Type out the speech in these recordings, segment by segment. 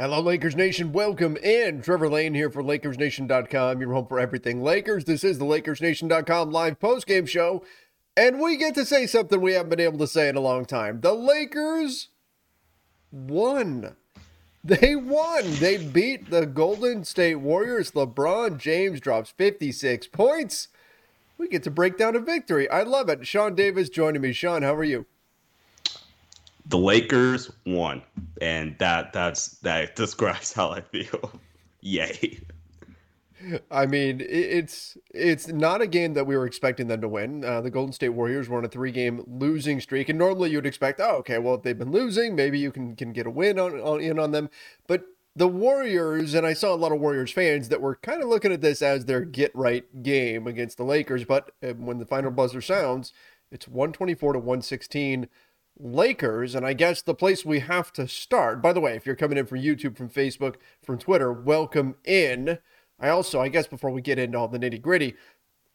Hello, Lakers Nation. Welcome in. Trevor Lane here for LakersNation.com, your home for everything Lakers. This is the LakersNation.com live postgame show, and we get to say something we haven't been able to say in a long time. The Lakers won. They won. They beat the Golden State Warriors. LeBron James drops 56 points. We get to break down a victory. I love it. Sean Davis joining me. Sean, how are you? The Lakers won, and that that's that describes how I feel. Yay! I mean, it's it's not a game that we were expecting them to win. Uh, the Golden State Warriors were on a three-game losing streak, and normally you'd expect, oh, okay, well, if they've been losing, maybe you can can get a win on, on in on them. But the Warriors, and I saw a lot of Warriors fans that were kind of looking at this as their get right game against the Lakers. But uh, when the final buzzer sounds, it's 124 to 116. Lakers, and I guess the place we have to start. By the way, if you're coming in from YouTube, from Facebook, from Twitter, welcome in. I also, I guess, before we get into all the nitty gritty,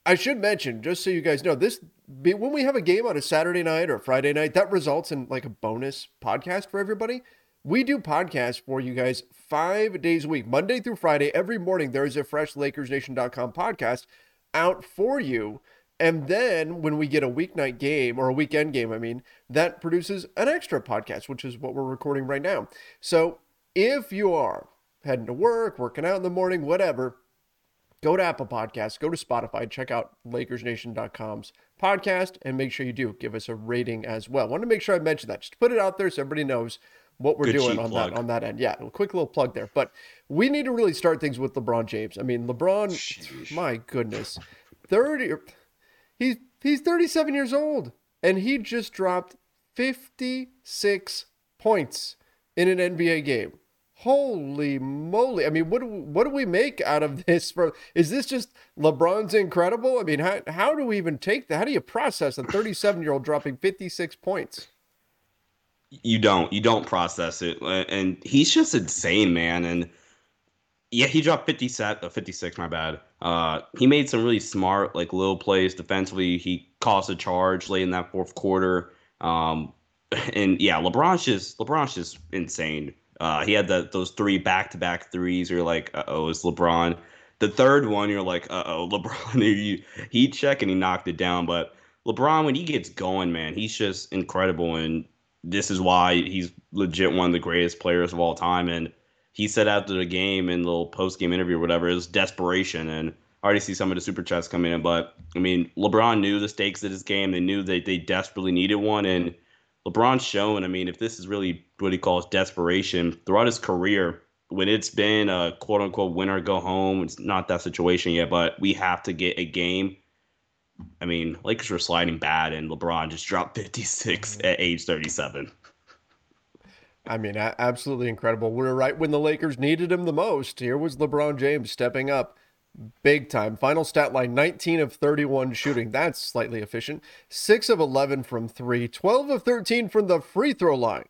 I should mention, just so you guys know, this when we have a game on a Saturday night or a Friday night, that results in like a bonus podcast for everybody. We do podcasts for you guys five days a week, Monday through Friday. Every morning, there is a fresh LakersNation.com podcast out for you. And then when we get a weeknight game or a weekend game, I mean, that produces an extra podcast, which is what we're recording right now. So if you are heading to work, working out in the morning, whatever, go to Apple Podcasts, go to Spotify, check out LakersNation.com's podcast, and make sure you do give us a rating as well. I want to make sure I mention that. Just put it out there so everybody knows what we're Good doing on plug. that on that end. Yeah, a quick little plug there. But we need to really start things with LeBron James. I mean, LeBron, my goodness, thirty. He's he's 37 years old, and he just dropped 56 points in an NBA game. Holy moly! I mean, what do, what do we make out of this? For is this just LeBron's incredible? I mean, how how do we even take that? How do you process a 37 year old dropping 56 points? You don't you don't process it, and he's just insane, man. And yeah, he dropped 50 set, uh, 56. My bad. Uh, he made some really smart like little plays defensively. He caused a charge late in that fourth quarter. Um, and yeah, LeBron's just LeBron's just insane. Uh, he had that those three back to back threes. You're like, uh oh, it's LeBron. The third one, you're like, uh oh, LeBron. he check and he knocked it down. But LeBron, when he gets going, man, he's just incredible. And this is why he's legit one of the greatest players of all time. And he said after the game in the little post game interview or whatever, it was desperation. And I already see some of the super chats coming in. But I mean, LeBron knew the stakes of this game. They knew that they desperately needed one. And LeBron's shown, I mean, if this is really what he calls desperation throughout his career, when it's been a quote unquote winner go home, it's not that situation yet, but we have to get a game. I mean, Lakers were sliding bad, and LeBron just dropped 56 at age 37. I mean, absolutely incredible. We were right when the Lakers needed him the most. Here was LeBron James stepping up big time. Final stat line 19 of 31 shooting. That's slightly efficient. 6 of 11 from 3, 12 of 13 from the free throw line.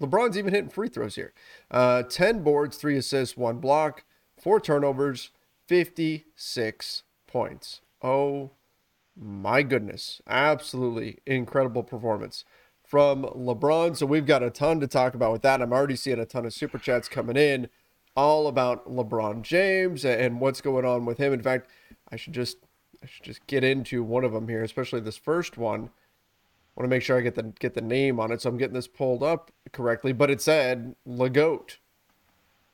LeBron's even hitting free throws here. Uh, 10 boards, three assists, one block, four turnovers, 56 points. Oh my goodness. Absolutely incredible performance from LeBron. So we've got a ton to talk about with that. I'm already seeing a ton of super chats coming in all about LeBron James and what's going on with him. In fact, I should just I should just get into one of them here, especially this first one. I want to make sure I get the get the name on it, so I'm getting this pulled up correctly. But it said Legoat,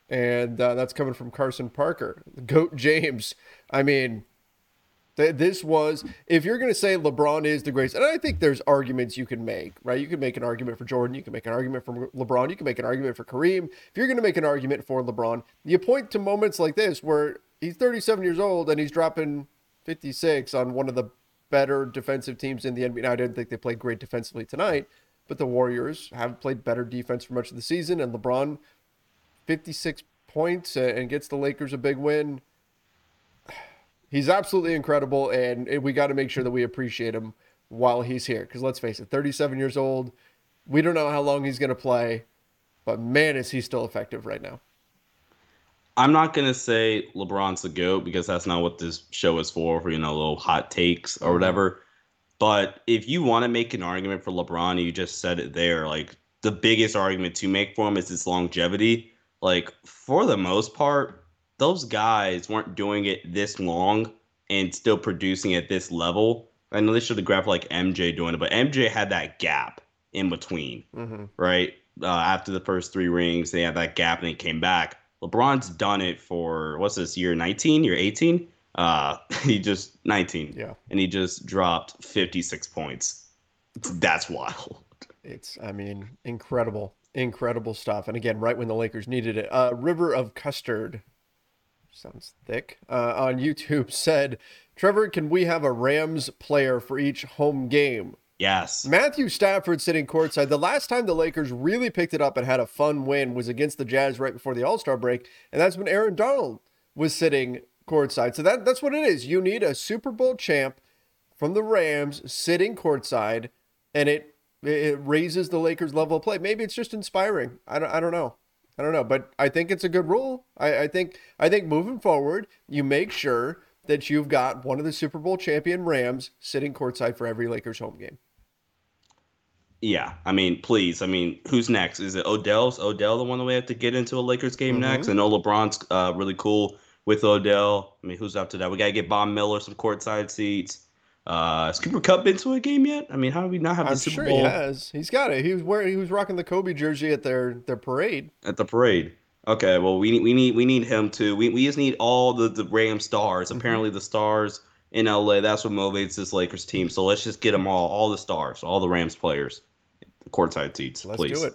and uh, that's coming from Carson Parker, Goat James. I mean, this was, if you're going to say LeBron is the greatest, and I think there's arguments you can make, right? You can make an argument for Jordan, you can make an argument for LeBron, you can make an argument for Kareem. If you're going to make an argument for LeBron, you point to moments like this where he's 37 years old and he's dropping 56 on one of the better defensive teams in the NBA. Now, I didn't think they played great defensively tonight, but the Warriors have played better defense for much of the season, and LeBron, 56 points and gets the Lakers a big win he's absolutely incredible, and we got to make sure that we appreciate him while he's here. Because let's face it, 37 years old, we don't know how long he's going to play, but man, is he still effective right now. I'm not gonna say LeBron's the goat because that's not what this show is for, for you know, little hot takes or whatever. But if you want to make an argument for LeBron, you just said it there. Like the biggest argument to make for him is his longevity. Like for the most part, those guys weren't doing it this long and still producing at this level. I know they should have grabbed like MJ doing it, but MJ had that gap in between, mm-hmm. right? Uh, after the first three rings, they had that gap and he came back. LeBron's done it for what's this year 19, year 18? Uh, he just 19, yeah, and he just dropped 56 points. That's wild. It's, I mean, incredible, incredible stuff. And again, right when the Lakers needed it, uh, River of Custard sounds thick, uh, on YouTube said, Trevor, can we have a Rams player for each home game? Yes. Matthew Stafford sitting courtside. The last time the Lakers really picked it up and had a fun win was against the Jazz right before the All Star break, and that's when Aaron Donald was sitting courtside. So that, that's what it is. You need a Super Bowl champ from the Rams sitting courtside, and it it raises the Lakers' level of play. Maybe it's just inspiring. I don't, I don't know. I don't know, but I think it's a good rule. I, I think I think moving forward, you make sure that you've got one of the Super Bowl champion Rams sitting courtside for every Lakers home game. Yeah, I mean, please. I mean, who's next? Is it Odell's Odell the one that we have to get into a Lakers game mm-hmm. next? I know LeBron's uh, really cool with Odell. I mean, who's up to that? We gotta get Von Miller some courtside seats. Uh, has Cooper Kupp been to a game yet? I mean, how do we not have the I'm Super sure Bowl? he has. He's got it. He was wearing. He was rocking the Kobe jersey at their their parade. At the parade. Okay. Well, we need we need we need him too. We we just need all the the Ram stars. Mm-hmm. Apparently, the stars in LA. That's what motivates this Lakers team. So let's just get them all, all the stars, all the Rams players, the courtside seats. Please. Let's please. do it.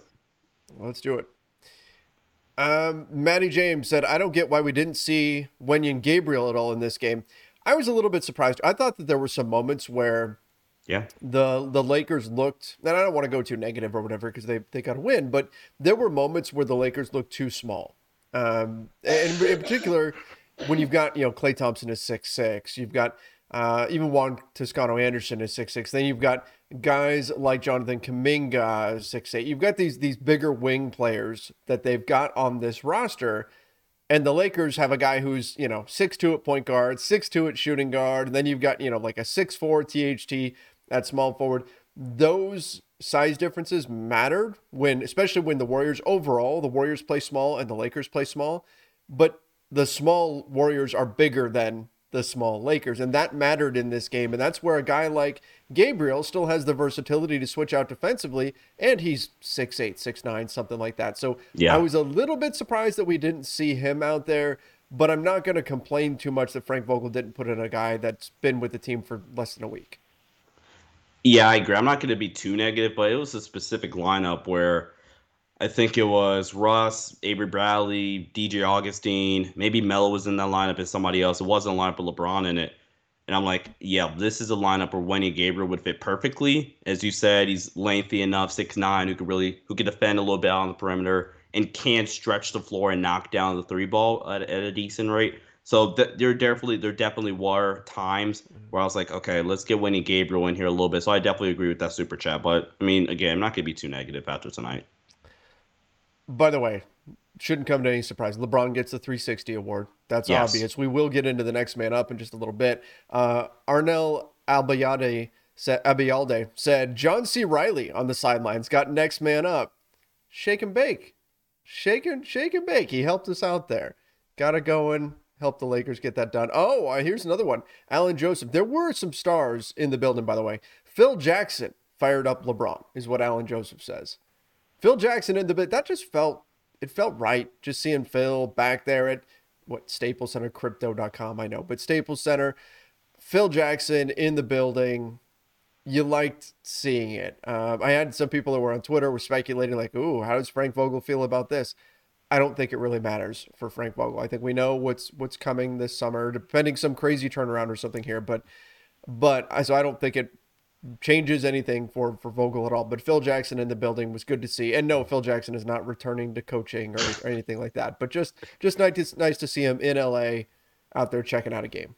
Let's do it. Um, Maddie James said, "I don't get why we didn't see Wenyen Gabriel at all in this game." I was a little bit surprised. I thought that there were some moments where yeah. The the Lakers looked, and I don't want to go too negative or whatever because they they got to win, but there were moments where the Lakers looked too small. Um, and in particular, when you've got you know Klay Thompson is six six, you've got uh, even Juan Toscano Anderson is six six. Then you've got guys like Jonathan Kuminga six eight. You've got these these bigger wing players that they've got on this roster and the Lakers have a guy who's, you know, six two at point guard, six two at shooting guard. And then you've got, you know, like a six four THT at small forward. Those size differences mattered when, especially when the Warriors overall, the Warriors play small and the Lakers play small. But the small Warriors are bigger than the small Lakers. And that mattered in this game. And that's where a guy like Gabriel still has the versatility to switch out defensively. And he's six eight, six nine, something like that. So yeah. I was a little bit surprised that we didn't see him out there. But I'm not going to complain too much that Frank Vogel didn't put in a guy that's been with the team for less than a week. Yeah, I agree. I'm not going to be too negative, but it was a specific lineup where I think it was Russ, Avery Bradley, DJ Augustin. maybe Melo was in that lineup and somebody else. It wasn't a lineup with LeBron in it. And I'm like, yeah, this is a lineup where Wenyen Gabriel would fit perfectly. As you said, he's lengthy enough, six nine, who could really who could defend a little bit on the perimeter and can stretch the floor and knock down the three ball at, at a decent rate. So th- there definitely there definitely were times mm-hmm. where I was like, okay, let's get Wenyen Gabriel in here a little bit. So I definitely agree with that super chat. But I mean, again, I'm not gonna be too negative after tonight. By the way, shouldn't come to any surprise. LeBron gets the 360 award. That's yes. obvious. We will get into the next man up in just a little bit. Uh, Arnel Albayade said, Abialde said John C. Reilly on the sidelines got next man up. Shake and bake. Shake and, shake and bake. He helped us out there. Got it going. Help the Lakers get that done. Oh, uh, here's another one. Alan Joseph. There were some stars in the building, by the way. Phil Jackson fired up LeBron, is what Alan Joseph says. Phil Jackson in the bit that just felt it felt right just seeing Phil back there at what Staples Center crypto.com I know, but Staples Center, Phil Jackson in the building. You liked seeing it. Um, I had some people that were on Twitter were speculating like, "Ooh, how does Frank Vogel feel about this?" I don't think it really matters for Frank Vogel. I think we know what's what's coming this summer, depending some crazy turnaround or something here. But but so I don't think it changes anything for for Vogel at all. But Phil Jackson in the building was good to see. And no, Phil Jackson is not returning to coaching or, or anything like that. But just just nice to, nice to see him in LA out there checking out a game.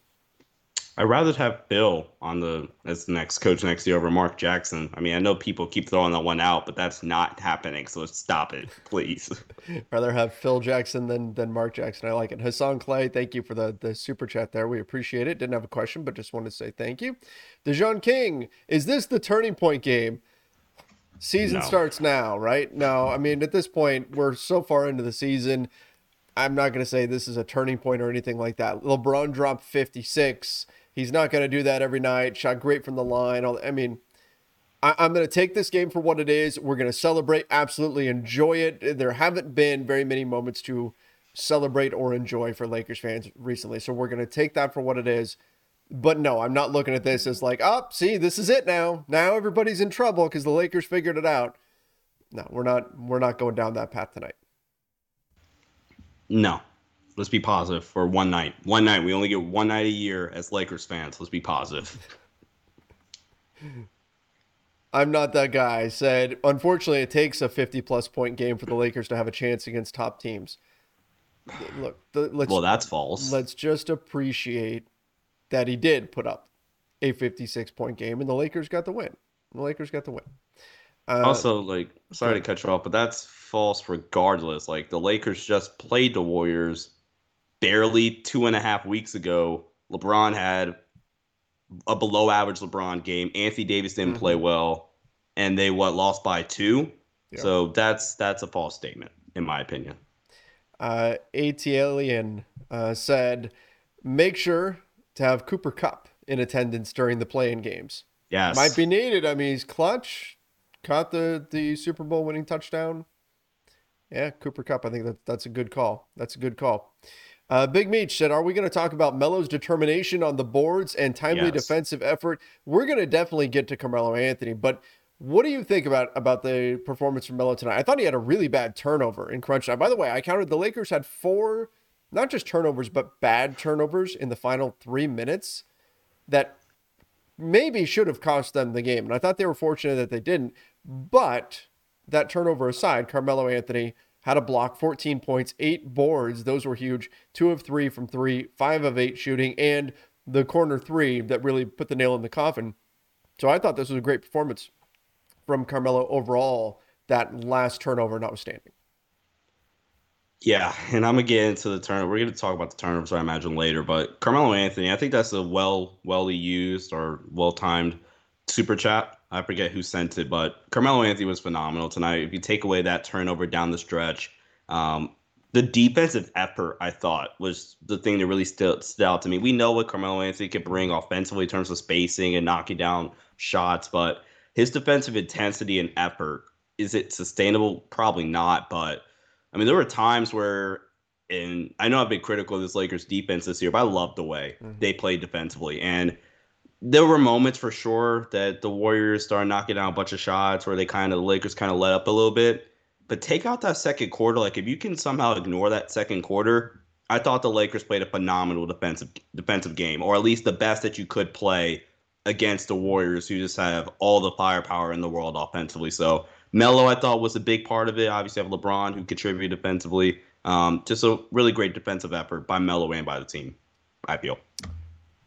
I'd rather have Bill on the as the next coach next year over Mark Jackson. I mean, I know people keep throwing that one out, but that's not happening. So let's stop it, please. rather have Phil Jackson than than Mark Jackson. I like it. Hassan Clay, thank you for the the super chat there. We appreciate it. Didn't have a question, but just wanted to say thank you. Dejon King, is this the turning point game? Season no. starts now, right? No, I mean at this point we're so far into the season. I'm not going to say this is a turning point or anything like that. LeBron dropped 56 He's not going to do that every night. Shot great from the line. I mean, I, am going to take this game for what it is. We're going to celebrate, absolutely enjoy it. There haven't been very many moments to celebrate or enjoy for Lakers fans recently. So we're going to take that for what it is. But no, I'm not looking at this as like, oh, see, this is it now. Now everybody's in trouble because the Lakers figured it out. No, we're not. We're not going down that path tonight. No, let's be positive for one night. One night. We only get one night a year as Lakers fans. Let's be positive. I'm not that guy. I said, unfortunately, it takes a 50 plus point game for the Lakers to have a chance against top teams. Look, the, let's, well, that's false. Let's just appreciate that he did put up a 56 point game, and the Lakers got the win. The Lakers got the win. Uh, also, like, sorry to cut you off, but that's false regardless. Like, the Lakers just played the Warriors barely two and a half weeks ago, LeBron had a below average LeBron game. Anthony Davis didn't mm-hmm. play well, and they what lost by two. Yep. So that's that's a false statement, in my opinion. Uh, ATLian uh, said, "Make sure to have Cooper Kupp in attendance during the playing games. Yes, might be needed. I mean, he's clutch, caught the the Super Bowl winning touchdown. Yeah, Cooper Kupp. I think that that's a good call. That's a good call." Uh, Big Meech said, Are we going to talk about Melo's determination on the boards and timely yes. defensive effort? We're going to definitely get to Carmelo Anthony, but what do you think about about the performance from Melo tonight? I thought he had a really bad turnover in crunch time. By the way, I counted the Lakers had four, not just turnovers, but bad turnovers in the final three minutes that maybe should have cost them the game. And I thought they were fortunate that they didn't. But that turnover aside, Carmelo Anthony had a block, 14 points, eight boards. Those were huge. Two of three from three, five of eight shooting, and the corner three that really put the nail in the coffin. So I thought this was a great performance from Carmelo overall, that last turnover notwithstanding. Yeah, and I'm gonna get into the turnover. We're gonna talk about the turnovers, I imagine, later. But Carmelo Anthony, I think that's a well, well used or well timed super chat I forget who sent it, but Carmelo Anthony was phenomenal tonight. If you take away that turnover down the stretch, um, the defensive effort I thought was the thing that really stood, stood out to me. We know what Carmelo Anthony can bring offensively in terms of spacing and knocking down shots, but his defensive intensity and effort is it sustainable? Probably not. But I mean, there were times where, and I know I've been critical of this Lakers defense this year, but I love the way mm-hmm. they played defensively and there were moments for sure that the Warriors started knocking down a bunch of shots where they kind of the Lakers kind of let up a little bit. But take out that second quarter, like if you can somehow ignore that second quarter, I thought the Lakers played a phenomenal defensive defensive game, or at least the best that you could play against the Warriors, who just have all the firepower in the world offensively. So Melo, I thought, was a big part of it. Obviously, have LeBron who contributed defensively. Um, just a really great defensive effort by Melo and by the team. I feel.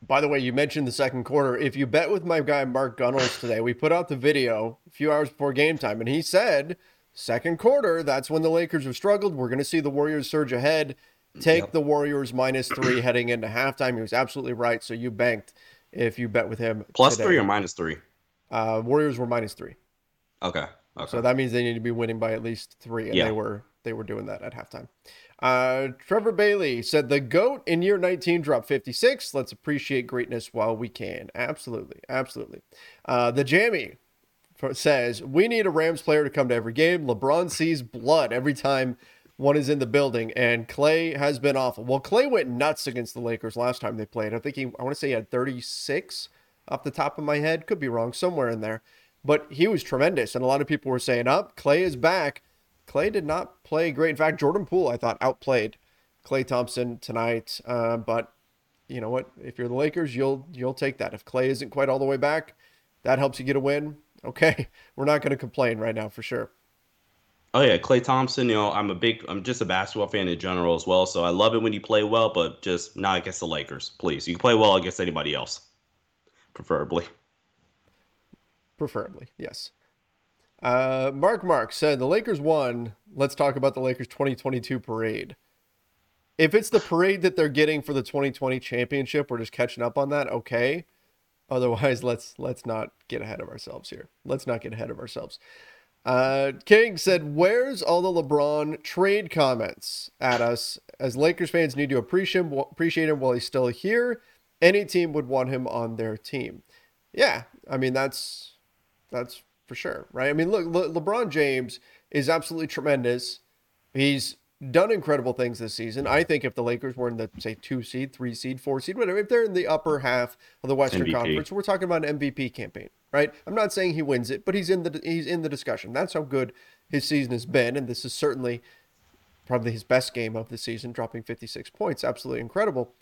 By the way, you mentioned the second quarter. If you bet with my guy Mark Gunnels today, we put out the video a few hours before game time, and he said Second quarter, that's when the Lakers have struggled. We're going to see the Warriors surge ahead. Take Yep. the Warriors minus three heading into halftime. He was absolutely right. So you banked if you bet with him. Plus three or minus three? Uh, Warriors were minus three. Okay. Okay. So that means they need to be winning by at least three, and Yeah. they were they were doing that at halftime. Uh, Trevor Bailey said the goat in year 19 dropped 56. Let's appreciate greatness while we can. Absolutely, absolutely. Uh, the Jammy says we need a Rams player to come to every game. LeBron sees blood every time one is in the building, and Klay has been awful. Well, Klay went nuts against the Lakers last time they played. I think he I want to say he had 36 off the top of my head. Could be wrong, somewhere in there. But he was tremendous, and a lot of people were saying, "Up, Klay is back." Klay did not play great. In fact, Jordan Poole, I thought, outplayed Klay Thompson tonight. Uh, but you know what? If you're the Lakers, you'll you'll take that. If Klay isn't quite all the way back, that helps you get a win. Okay, we're not going to complain right now for sure. Oh yeah, Klay Thompson. You know, I'm a big, I'm just a basketball fan in general as well. So I love it when you play well, but just not against the Lakers, please. You can play well against anybody else, preferably. Preferably, yes. Uh, Mark Mark said the Lakers won. Let's talk about the Lakers 2022 parade. If it's the parade that they're getting for the 2020 championship, we're just catching up on that. Okay. Otherwise, let's let's not get ahead of ourselves here. Let's not get ahead of ourselves. Uh, King said, "Where's all the LeBron trade comments at us? As Lakers fans need to appreciate him, appreciate him while he's still here. Any team would want him on their team. Yeah, I mean that's that's for sure, right? I mean, look, Le- LeBron James is absolutely tremendous. He's done incredible things this season. I think if the Lakers were in the say two seed, three seed, four seed, whatever, if they're in the upper half of the Western MVP. Conference, we're talking about an MVP campaign, right? I'm not saying he wins it, but he's in the he's in the discussion. That's how good his season has been, and this is certainly probably his best game of the season, dropping 56 points. Absolutely incredible.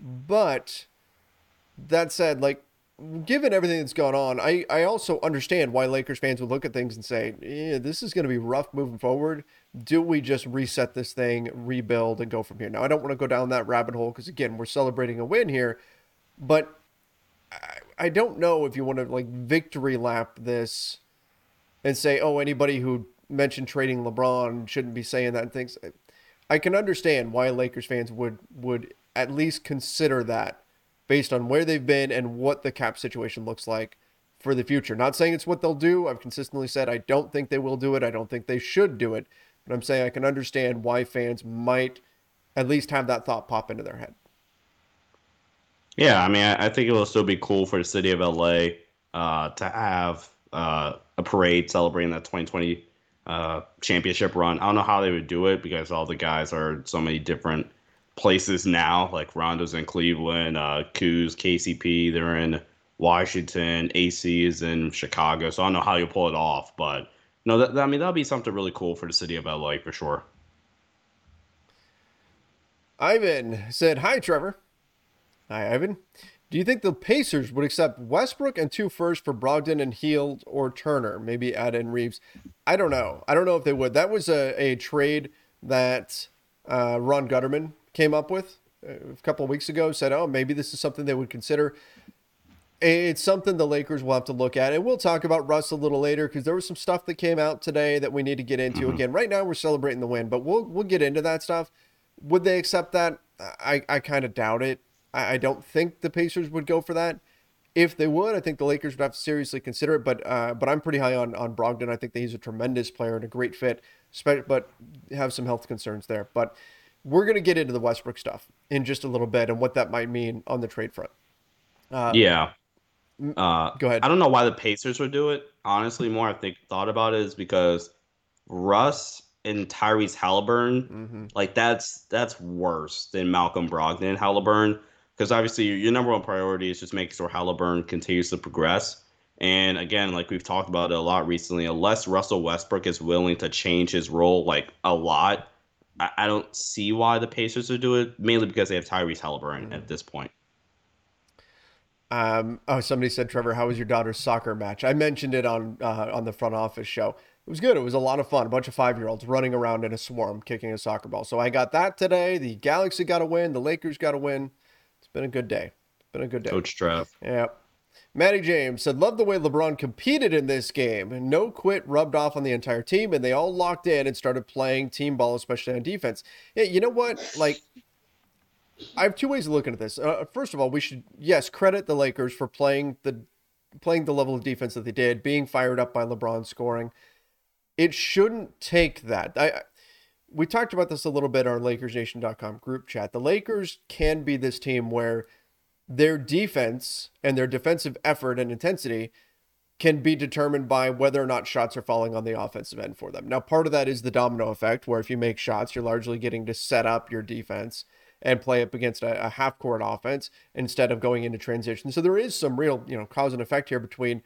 But that said, like given everything that's gone on, I, I also understand why Lakers fans would look at things and say, yeah, this is going to be rough moving forward. Do we just reset this thing, rebuild, and go from here? Now, I don't want to go down that rabbit hole because, again, we're celebrating a win here, but I, I don't know if you want to like victory lap this and say, oh, anybody who mentioned trading LeBron shouldn't be saying that and things. I can understand why Lakers fans would would at least consider that based on where they've been and what the cap situation looks like for the future. Not saying it's what they'll do. I've consistently said I don't think they will do it. I don't think they should do it. But I'm saying I can understand why fans might at least have that thought pop into their head. Yeah, I mean, I, I think it will still be cool for the city of LA uh, to have uh, a parade celebrating that 2020 uh, championship run. I don't know how they would do it because all the guys are so many different places now. Like Rondo's in Cleveland, uh, Kuz, KCP, they're in Washington, AC is in Chicago. So I don't know how you pull it off, but no, that, I mean that'll be something really cool for the city of LA for sure. Ivan said, Hi, Trevor. Hi, Ivan. Do you think the Pacers would accept Westbrook and two firsts for Brogdon and Hield or Turner? Maybe add in Reaves. I don't know. I don't know if they would. That was a, a trade that uh, Ron Gutterman came up with uh, a couple of weeks ago. Said, oh, maybe this is something they would consider. It's something the Lakers will have to look at. And we'll talk about Russ a little later because there was some stuff that came out today that we need to get into. Again, right now we're celebrating the win, but we'll we'll get into that stuff. Would they accept that? I, I kind of doubt it. I, I don't think the Pacers would go for that. If they would, I think the Lakers would have to seriously consider it. But uh, but I'm pretty high on on Brogdon. I think that he's a tremendous player and a great fit, but have some health concerns there. But we're gonna get into the Westbrook stuff in just a little bit and what that might mean on the trade front. yeah. Uh, Go ahead. I don't know why the Pacers would do it. Honestly, more I think thought about it is because Russ and Tyrese Halliburton, Mm-hmm. like that's that's worse than Malcolm Brogdon and Halliburton. Because obviously your, your number one priority is just making sure Halliburton continues to progress. And again, like we've talked about it a lot recently, unless Russell Westbrook is willing to change his role like a lot, I, I don't see why the Pacers would do it. Mainly because they have Tyrese Halliburton Mm-hmm. at this point. Um, oh, somebody said, Trevor, how was your daughter's soccer match? I mentioned it on uh, on the front office show. It was good. It was a lot of fun. A bunch of five year olds running around in a swarm, kicking a soccer ball. So I got that today. The Galaxy got a win. The Lakers got a win. It's been a good day. It's been a good day. Coach Trev. Yeah. Matty James said, Love the way LeBron competed in this game. No quit rubbed off on the entire team, and they all locked in and started playing team ball, especially on defense. Yeah, you know what? Like, I have two ways of looking at this. Uh, first of all, we should, yes, credit the Lakers for playing the playing the level of defense that they did, being fired up by LeBron scoring. It shouldn't take that. I we talked about this a little bit on LakersNation.com group chat. The Lakers can be this team where their defense and their defensive effort and intensity can be determined by whether or not shots are falling on the offensive end for them. Now, part of that is the domino effect, where if you make shots, you're largely getting to set up your defense and play up against a, a half court offense instead of going into transition. So there is some real, you know, cause and effect here between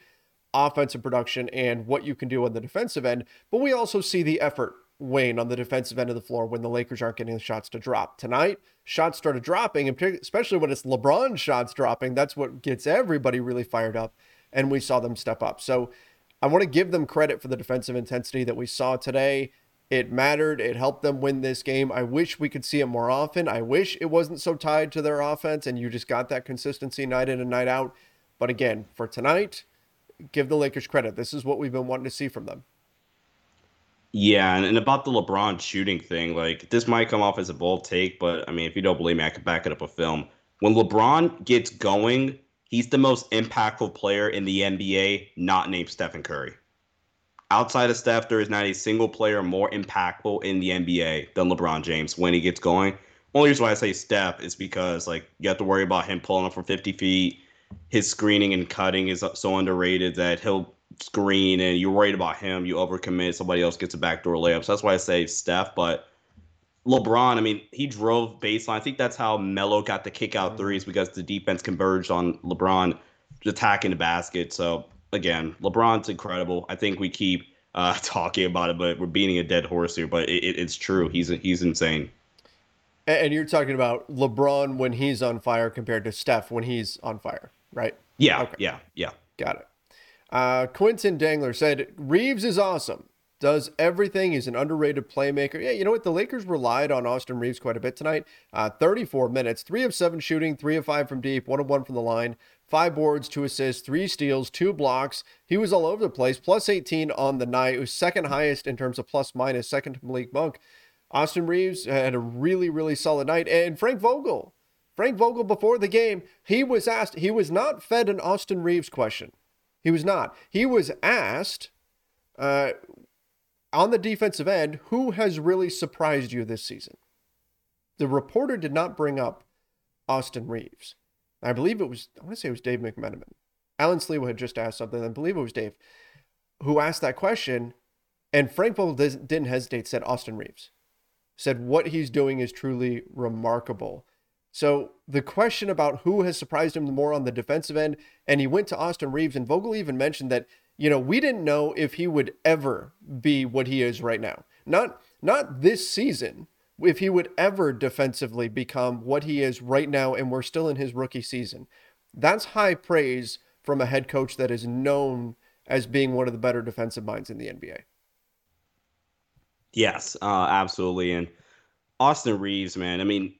offensive production and what you can do on the defensive end. But we also see the effort wane on the defensive end of the floor when the Lakers aren't getting the shots to drop. Tonight, shots started dropping, and especially when it's LeBron shots dropping, that's what gets everybody really fired up, and we saw them step up. So I want to give them credit for the defensive intensity that we saw today. It mattered. It helped them win this game. I wish we could see it more often. I wish it wasn't so tied to their offense and you just got that consistency night in and night out. But again, for tonight, give the Lakers credit. This is what we've been wanting to see from them. Yeah, and, and about the LeBron shooting thing, like this might come off as a bold take, but I mean, if you don't believe me, I can back it up with film. When LeBron gets going, he's the most impactful player in the NBA, not named Stephen Curry. Outside of Steph, there is not a single player more impactful in the NBA than LeBron James when he gets going. Only reason why I say Steph is because like you have to worry about him pulling up from 50 feet. His screening and cutting is so underrated that he'll screen and you're worried about him, you overcommit, somebody else gets a backdoor layup. So that's why I say Steph. But LeBron, I mean, he drove baseline. I think that's how Melo got the kick out threes because the defense converged on LeBron attacking the basket. So again, LeBron's incredible. I think we keep uh, talking about it, but we're beating a dead horse here. But it, it, it's true. He's he's insane. And you're talking about LeBron when he's on fire compared to Steph when he's on fire, right? Yeah, okay. yeah, yeah. Got it. Uh, Quentin Dangler said Reaves is awesome. Does everything. He's an underrated playmaker. Yeah, you know what? The Lakers relied on Austin Reaves quite a bit tonight. Uh, 34 minutes, three of seven shooting, three of five from deep, one of one from the line, five boards, two assists, three steals, two blocks. He was all over the place. Plus 18 on the night. It was second highest in terms of plus minus, second to Malik Monk. Austin Reaves had a really, really solid night. And Frank Vogel, Frank Vogel before the game, he was asked, he was not fed an Austin Reaves question. He was not. He was asked uh, on the defensive end, who has really surprised you this season? The reporter did not bring up Austin Reaves. I believe it was, I want to say it was Dave McMenamin. Alan Sliwa had just asked something. I believe it was Dave who asked that question. And Frank Vogel didn't hesitate, said Austin Reaves. Said what he's doing is truly remarkable. So the question about who has surprised him more on the defensive end, and he went to Austin Reaves, and Vogel even mentioned that you know we didn't know if he would ever be what he is right now. Not not this season, if he would ever defensively become what he is right now, and we're still in his rookie season. That's high praise from a head coach that is known as being one of the better defensive minds in the NBA. Yes, uh, absolutely. And Austin Reeves, man, I mean,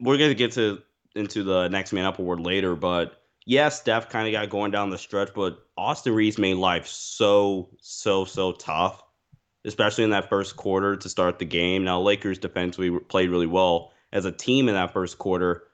we're gonna get to into the next man up award later, but yeah, Steph kind of got going down the stretch, but Austin Reaves made life so so so tough, especially in that first quarter to start the game. Now Lakers defensively played really well as a team in that first quarter,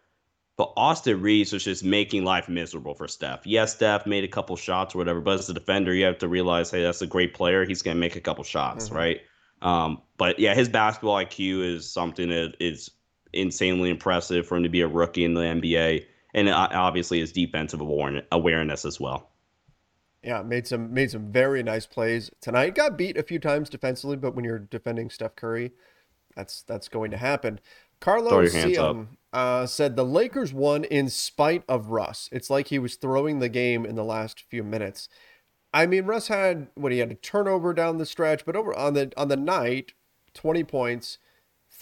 but Austin Reaves was just making life miserable for Steph. Yes, Steph made a couple shots or whatever, but as a defender, you have to realize, hey, that's a great player. He's gonna make a couple shots, mm-hmm. right? Um, but yeah, his basketball IQ is something that is insanely impressive for him to be a rookie in the NBA, and obviously his defensive awareness as well. Yeah, made some made some very nice plays tonight. Got beat a few times defensively, but when you're defending Steph Curry, that's that's going to happen. Carlos Siam, uh, said the Lakers won in spite of Russ. It's like he was throwing the game in the last few minutes. I mean, Russ had what he had a turnover down the stretch, but over on the on the night, twenty points,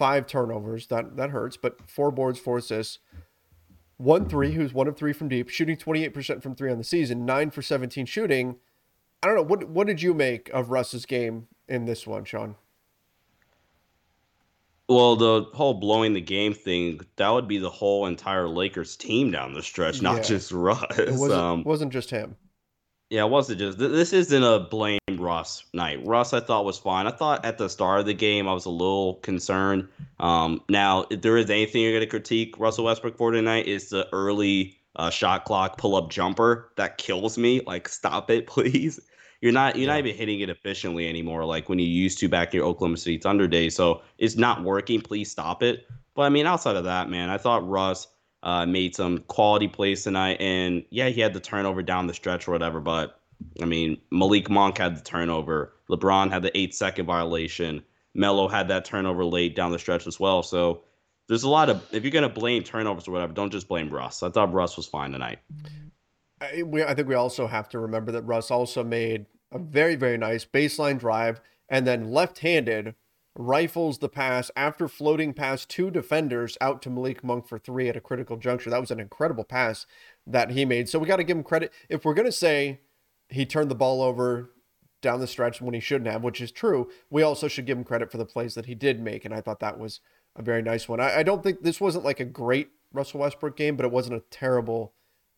five turnovers. That that hurts, but four boards, four assists. One three, who's one of three from deep, shooting 28% from three on the season, nine for 17 shooting. I don't know. What what did you make of Russ's game in this one, Sean? Well, the whole blowing the game thing, that would be the whole entire Lakers team down the stretch, not Yeah. just Russ. It wasn't, Um, wasn't just him. yeah, it wasn't just this isn't a blame Russ night. Russ I thought was fine. I thought at the start of the game I was a little concerned. Um, now if there is anything you're gonna critique Russell Westbrook for tonight is the early uh, shot clock pull up jumper that kills me. Like stop it, please. You're not you're not even hitting it efficiently anymore, like when you used to back in your Oklahoma City Thunder days. So it's not working. Please stop it. But I mean, outside of that, man, I thought Russ uh, made some quality plays tonight, and yeah, he had the turnover down the stretch or whatever. But I mean, Malik Monk had the turnover. LeBron had the eight second violation. Melo had that turnover late down the stretch as well. So there's a lot of if you're gonna blame turnovers or whatever, don't just blame Russ. I thought Russ was fine tonight. I, we, I think we also have to remember that Russ also made a very, very nice baseline drive and then left handed rifles the pass after floating past two defenders out to Malik Monk for three at a critical juncture. That was an incredible pass that he made. So we got to give him credit. If we're going to say he turned the ball over down the stretch when he shouldn't have, which is true, we also should give him credit for the plays that he did make. And I thought that was a very nice one. I, I don't think this wasn't like a great Russell Westbrook game, but it wasn't a terrible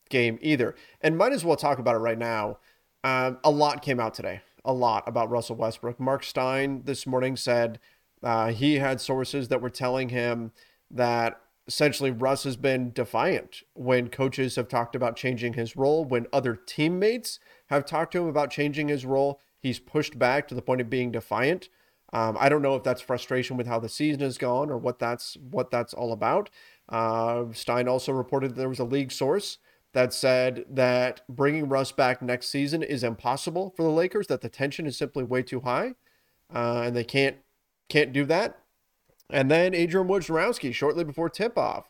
game either. And might as well talk about it right now. Um, a lot came out today, a lot about Russell Westbrook. Marc Stein this morning said uh, he had sources that were telling him that essentially Russ has been defiant when coaches have talked about changing his role, when other teammates have talked to him about changing his role. He's pushed back to the point of being defiant. Um, I don't know if that's frustration with how the season has gone or what that's what that's all about. Uh, Stein also reported that there was a league source that said that bringing Russ back next season is impossible for the Lakers. That the tension is simply way too high, uh, and they can't can't do that. And then Adrian Wojnarowski shortly before tip off.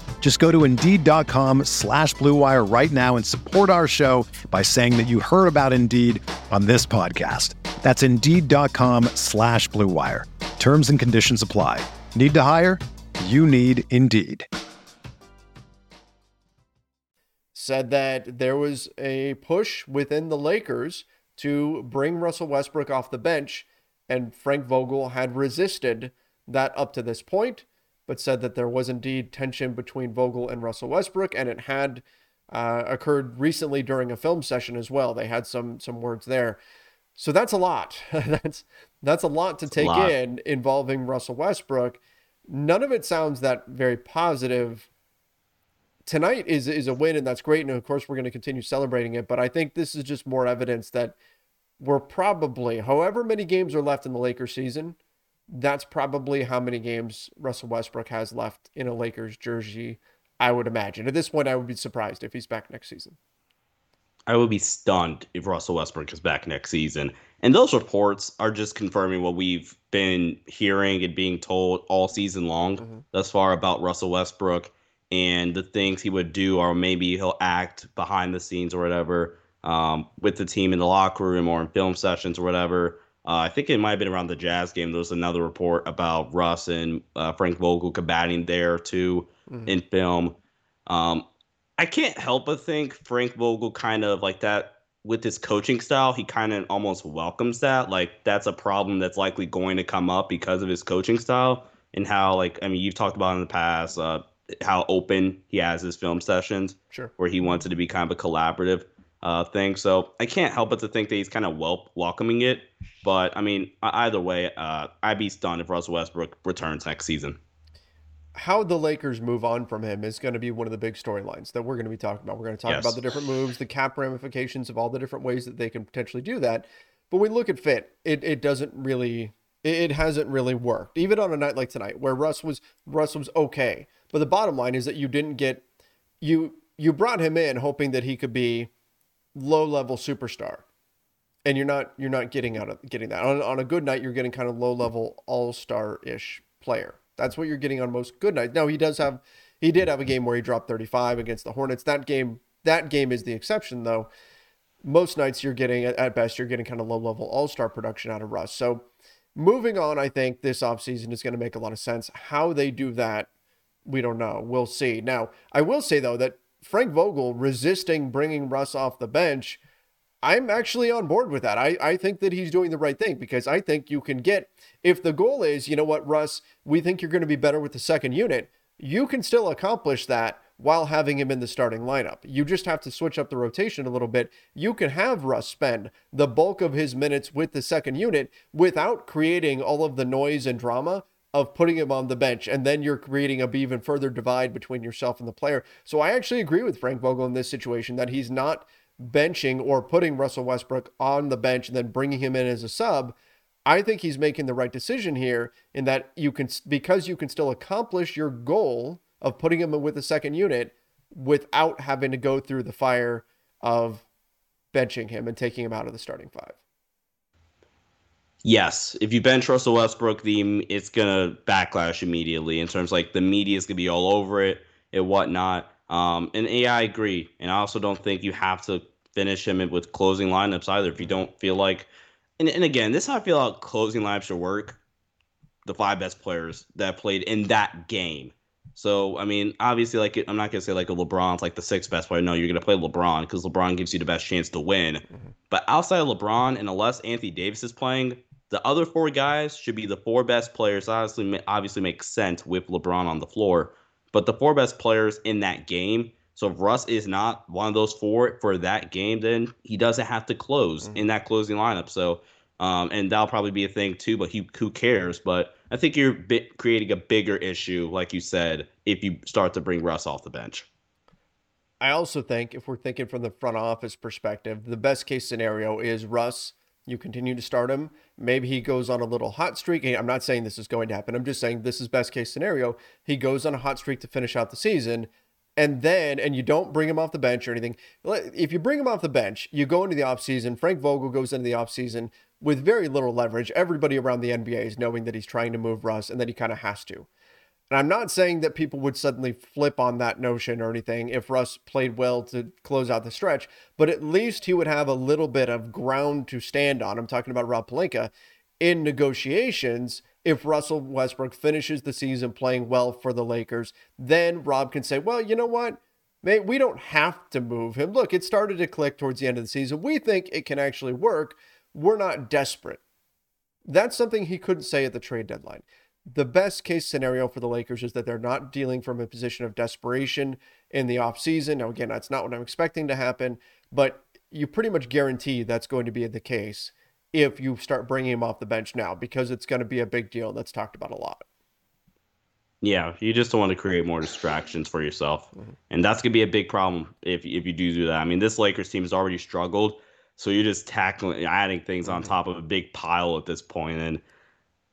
Just go to Indeed.com slash Blue Wire right now and support our show by saying that you heard about Indeed on this podcast. That's Indeed.com slash Blue Wire. Terms and conditions apply. Need to hire? You need Indeed. said that there was a push within the Lakers to bring Russell Westbrook off the bench, and Frank Vogel had resisted that up to this point, but said that there was indeed tension between Vogel and Russell Westbrook, and it had uh, occurred recently during a film session as well. They had some some words there. So that's a lot. that's that's a lot to take lot. in involving Russell Westbrook. None of it sounds that very positive tonight is is a win and that's great and of course we're going to continue celebrating it but i think this is just more evidence that we're probably however many games are left in the lakers season that's probably how many games russell westbrook has left in a lakers jersey i would imagine at this point i would be surprised if he's back next season I would be stunned if Russell Westbrook is back next season. And those reports are just confirming what we've been hearing and being told all season long thus far about Russell Westbrook and the things he would do, or maybe he'll act behind the scenes or whatever um, with the team in the locker room or in film sessions or whatever. Uh, I think it might have been around the Jazz game. There was another report about Russ and uh, Frank Vogel combating there too in film. Um, I can't help but think Frank Vogel kind of like that with his coaching style, he kind of almost welcomes that. Like that's a problem that's likely going to come up because of his coaching style and how like I mean you've talked about in the past uh, how open he has his film sessions Sure. where he wants it to be kind of a collaborative uh, thing. So I can't help but to think that he's kind of wel- welcoming it. But I mean, either way, uh, I'd be stunned if Russell Westbrook returns next season. how the Lakers move on from him is going to be one of the big storylines that we're going to be talking about. We're going to talk Yes. about the different moves, the cap ramifications of all the different ways that they can potentially do that. But when we look at fit, it, it doesn't really it, it hasn't really worked. Even on a night like tonight where Russ was Russ was okay. But the bottom line is that you didn't get you you brought him in hoping that he could be low level superstar. And you're not you're not getting out of getting that. On, on a good night, you're getting kind of low level all star ish player. That's what you're getting on most good nights. Now he does have he did have a game where he dropped 35 against the Hornets. That game that game is the exception though. Most nights you're getting at best you're getting kind of low level all star production out of Russ. So moving on, I think this offseason is going to make a lot of sense. How they do that, we don't know. We'll see. Now, I will say though that Frank Vogel resisting bringing Russ off the bench, I'm actually on board with that. I, I think that he's doing the right thing because I think you can get, if the goal is, you know what, Russ, we think you're going to be better with the second unit, you can still accomplish that while having him in the starting lineup. You just have to switch up the rotation a little bit. You can have Russ spend the bulk of his minutes with the second unit without creating all of the noise and drama of putting him on the bench. And then you're creating a even further divide between yourself and the player. So I actually agree with Frank Vogel in this situation that he's not benching or putting Russell Westbrook on the bench and then bringing him in as a sub. I think he's making the right decision here in that you can, because you can still accomplish your goal of putting him with the second unit without having to go through the fire of benching him and taking him out of the starting five. Yes, if you bench Russell Westbrook, the it's gonna backlash immediately in terms like the media is gonna be all over it and whatnot. Um, and yeah, I agree, and I also don't think you have to finish him with closing lineups either if you don't feel like. And, and again, this is how I feel like closing lineups should work. The five best players that played in that game. So I mean, obviously, like I'm not gonna say like a LeBron's like the sixth best player. No, you're gonna play LeBron because LeBron gives you the best chance to win. But outside of LeBron, and unless Anthony Davis is playing, the other four guys should be the four best players. Obviously, obviously makes sense with LeBron on the floor, but the four best players in that game. So if Russ is not one of those four for that game, then he doesn't have to close in that closing lineup. So, um, and that'll probably be a thing too. But he, who cares? But I think you're creating a bigger issue, like you said, if you start to bring Russ off the bench. I also think if we're thinking from the front office perspective, the best case scenario is Russ. You continue to start him. Maybe he goes on a little hot streak. I'm not saying this is going to happen. I'm just saying this is best case scenario. He goes on a hot streak to finish out the season. And then, and you don't bring him off the bench or anything. If you bring him off the bench, you go into the offseason. Frank Vogel goes into the offseason with very little leverage. Everybody around the NBA is knowing that he's trying to move Russ and that he kind of has to. And I'm not saying that people would suddenly flip on that notion or anything if Russ played well to close out the stretch, but at least he would have a little bit of ground to stand on. I'm talking about Rob Pelinka in negotiations. If Russell Westbrook finishes the season playing well for the Lakers, then Rob can say, well, you know what? Mate, we don't have to move him. Look, it started to click towards the end of the season. We think it can actually work. We're not desperate. That's something he couldn't say at the trade deadline the best case scenario for the Lakers is that they're not dealing from a position of desperation in the offseason. Now, again, that's not what I'm expecting to happen, but you pretty much guarantee that's going to be the case if you start bringing him off the bench now because it's going to be a big deal that's talked about a lot. Yeah, you just don't want to create more distractions for yourself, mm-hmm. and that's gonna be a big problem if if you do do that. I mean, this Lakers team has already struggled, so you're just tackling, adding things on mm-hmm. top of a big pile at this point, and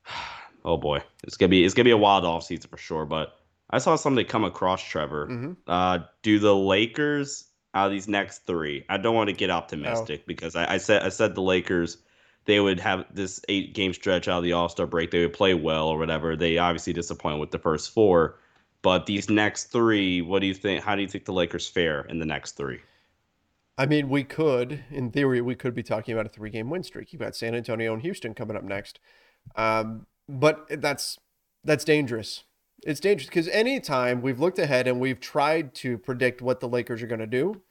oh boy, it's gonna be it's gonna be a wild offseason for sure. But I saw something come across Trevor. Uh, do the Lakers out of these next three? I don't want to get optimistic because I, I said I said the Lakers they would have this eight game stretch out of the All Star break. They would play well or whatever. They obviously disappointed with the first four, but these next three, what do you think? How do you think the Lakers fare in the next three? I mean, we could, in theory, we could be talking about a three game win streak. You've got San Antonio and Houston coming up next. Um, but that's that's dangerous. It's dangerous because anytime we've looked ahead and we've tried to predict what the Lakers are going to do,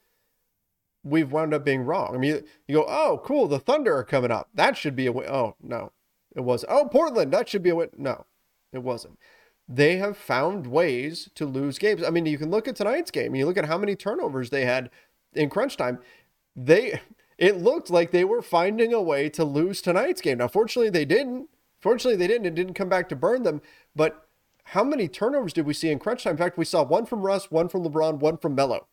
we've wound up being wrong. I mean, you go, oh, cool, the Thunder are coming up. That should be a win. Oh, no, it was. Oh, Portland, that should be a win. No, it wasn't. They have found ways to lose games. I mean, you can look at tonight's game. You look at how many turnovers they had in crunch time. They, it looked like they were finding a way to lose tonight's game. Now, fortunately, they didn't. Fortunately, they didn't. It didn't come back to burn them. But how many turnovers did we see in crunch time? In fact, we saw one from Russ, one from LeBron, one from Melo.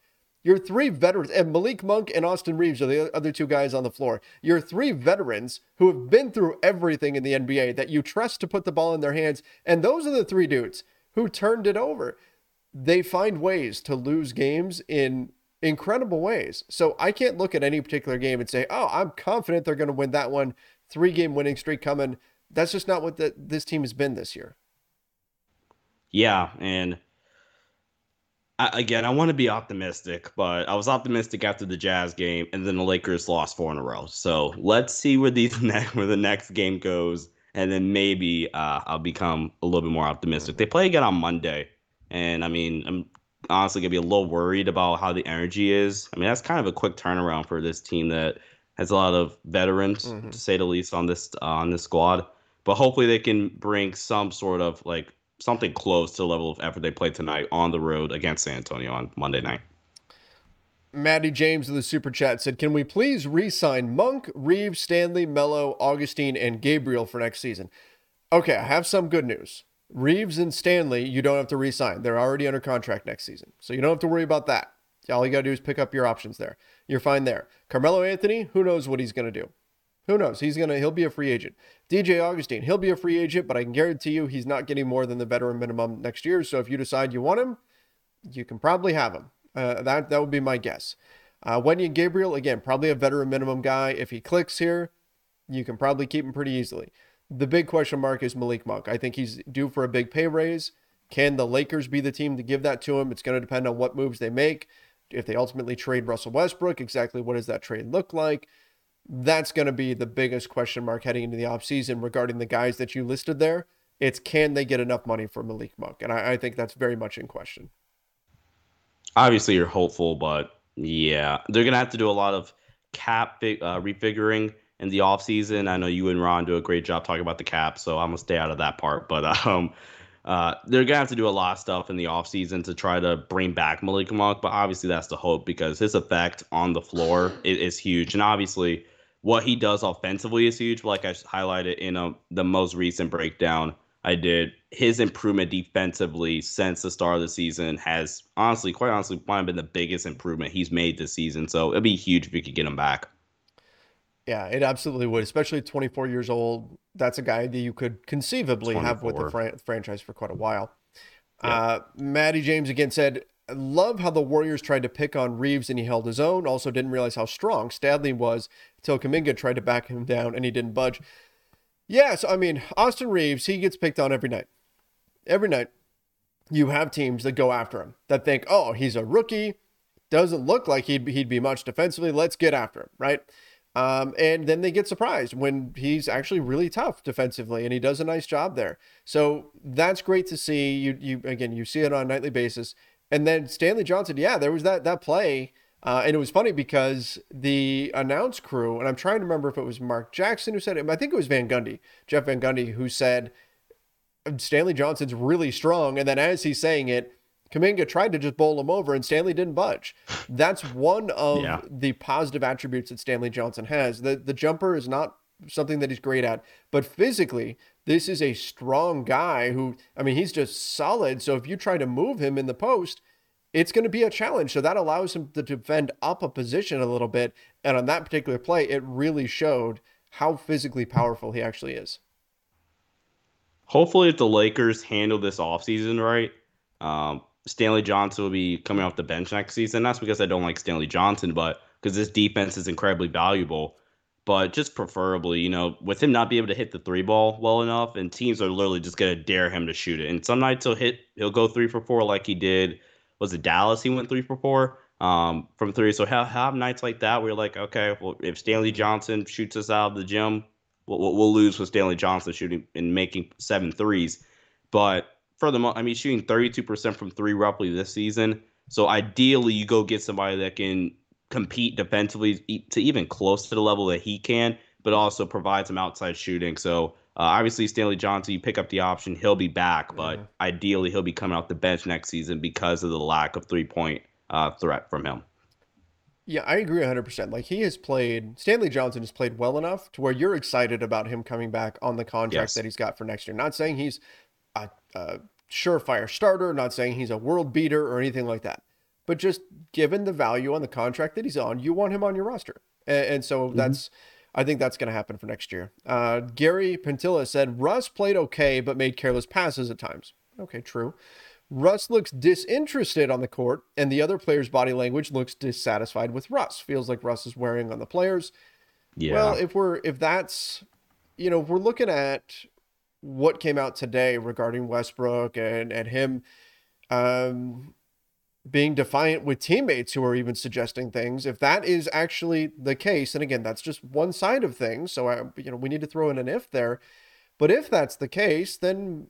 Your three veterans, and Malik Monk and Austin Reaves are the other two guys on the floor. Your three veterans who have been through everything in the NBA that you trust to put the ball in their hands. And those are the three dudes who turned it over. They find ways to lose games in incredible ways. So I can't look at any particular game and say, oh, I'm confident they're going to win that one. Three game winning streak coming. That's just not what the, this team has been this year. Yeah. And I, again, I want to be optimistic, but I was optimistic after the Jazz game, and then the Lakers lost four in a row. So let's see where these ne- where the next game goes, and then maybe uh, I'll become a little bit more optimistic. They play again on Monday, and I mean, I'm honestly gonna be a little worried about how the energy is. I mean, that's kind of a quick turnaround for this team that has a lot of veterans, mm-hmm. to say the least, on this uh, on this squad. But hopefully, they can bring some sort of like something close to the level of effort they played tonight on the road against San Antonio on Monday night. Maddie James of the Super Chat said, Can we please re sign Monk, Reaves, Stanley, Melo, Augustin, and Gabriel for next season? Okay, I have some good news. Reaves and Stanley, you don't have to re sign. They're already under contract next season. So you don't have to worry about that. All you got to do is pick up your options there. You're fine there. Carmelo Anthony, who knows what he's going to do? Who knows? He's gonna he'll be a free agent. DJ Augustin, he'll be a free agent, but I can guarantee you he's not getting more than the veteran minimum next year. So if you decide you want him, you can probably have him. Uh, that that would be my guess. Uh, Wenyen Gabriel, again, probably a veteran minimum guy. If he clicks here, you can probably keep him pretty easily. The big question mark is Malik Monk. I think he's due for a big pay raise. Can the Lakers be the team to give that to him? It's going to depend on what moves they make. If they ultimately trade Russell Westbrook, exactly what does that trade look like? That's going to be the biggest question mark heading into the offseason regarding the guys that you listed there. It's can they get enough money for Malik Monk? And I, I think that's very much in question. Obviously, you're hopeful, but yeah, they're going to have to do a lot of cap uh, refiguring in the offseason. I know you and Ron do a great job talking about the cap, so I'm going to stay out of that part. But um, uh, they're going to have to do a lot of stuff in the offseason to try to bring back Malik Monk. But obviously, that's the hope because his effect on the floor is, is huge. And obviously, what he does offensively is huge. Like I highlighted in a, um, the most recent breakdown I did, his improvement defensively since the start of the season has honestly, quite honestly, have been the biggest improvement he's made this season. So it'd be huge if we could get him back. Yeah, it absolutely would, especially 24 years old. That's a guy that you could conceivably 24. have with the fran- franchise for quite a while. Yeah. Uh, Maddie James again said, love how the Warriors tried to pick on Reaves and he held his own. Also, didn't realize how strong Stanley was until Kuminga tried to back him down and he didn't budge. Yeah, so I mean, Austin Reaves, he gets picked on every night. Every night, you have teams that go after him that think, oh, he's a rookie, doesn't look like he'd he'd be much defensively. Let's get after him, right? Um, and then they get surprised when he's actually really tough defensively and he does a nice job there. So that's great to see. You you again, you see it on a nightly basis. And then Stanley Johnson, yeah, there was that that play. Uh, and it was funny because the announce crew, and I'm trying to remember if it was Mark Jackson who said it, I think it was Van Gundy, Jeff Van Gundy, who said Stanley Johnson's really strong. And then as he's saying it, Kuminga tried to just bowl him over, and Stanley didn't budge. That's one of yeah. the positive attributes that Stanley Johnson has. The the jumper is not something that he's great at, but physically, this is a strong guy who, I mean, he's just solid. So if you try to move him in the post, it's going to be a challenge. So that allows him to defend up a position a little bit. And on that particular play, it really showed how physically powerful he actually is. Hopefully, if the Lakers handle this offseason right, um, Stanley Johnson will be coming off the bench next season. That's because I don't like Stanley Johnson, but because this defense is incredibly valuable but just preferably, you know, with him not being able to hit the three ball well enough, and teams are literally just gonna dare him to shoot it. And some nights he'll hit, he'll go three for four like he did. Was it Dallas? He went three for four um, from three. So have, have nights like that where you're like, okay, well, if Stanley Johnson shoots us out of the gym, we'll, we'll lose with Stanley Johnson shooting and making seven threes. But for the I mean, shooting 32% from three roughly this season. So ideally, you go get somebody that can compete defensively to even close to the level that he can, but also provide some outside shooting. So uh, obviously, Stanley Johnson, you pick up the option, he'll be back, but yeah. ideally, he'll be coming off the bench next season because of the lack of three point uh, threat from him. Yeah, I agree 100%. Like he has played, Stanley Johnson has played well enough to where you're excited about him coming back on the contract yes. that he's got for next year. Not saying he's a, a surefire starter, not saying he's a world beater or anything like that. But just given the value on the contract that he's on, you want him on your roster. And, and so mm-hmm. that's, I think that's going to happen for next year. Uh, Gary Pentilla said Russ played okay, but made careless passes at times. Okay, true. Russ looks disinterested on the court, and the other player's body language looks dissatisfied with Russ. Feels like Russ is wearing on the players. Yeah. Well, if we're if that's you know, if we're looking at what came out today regarding Westbrook and and him um being defiant with teammates who are even suggesting things if that is actually the case and again that's just one side of things so I, you know we need to throw in an if there but if that's the case then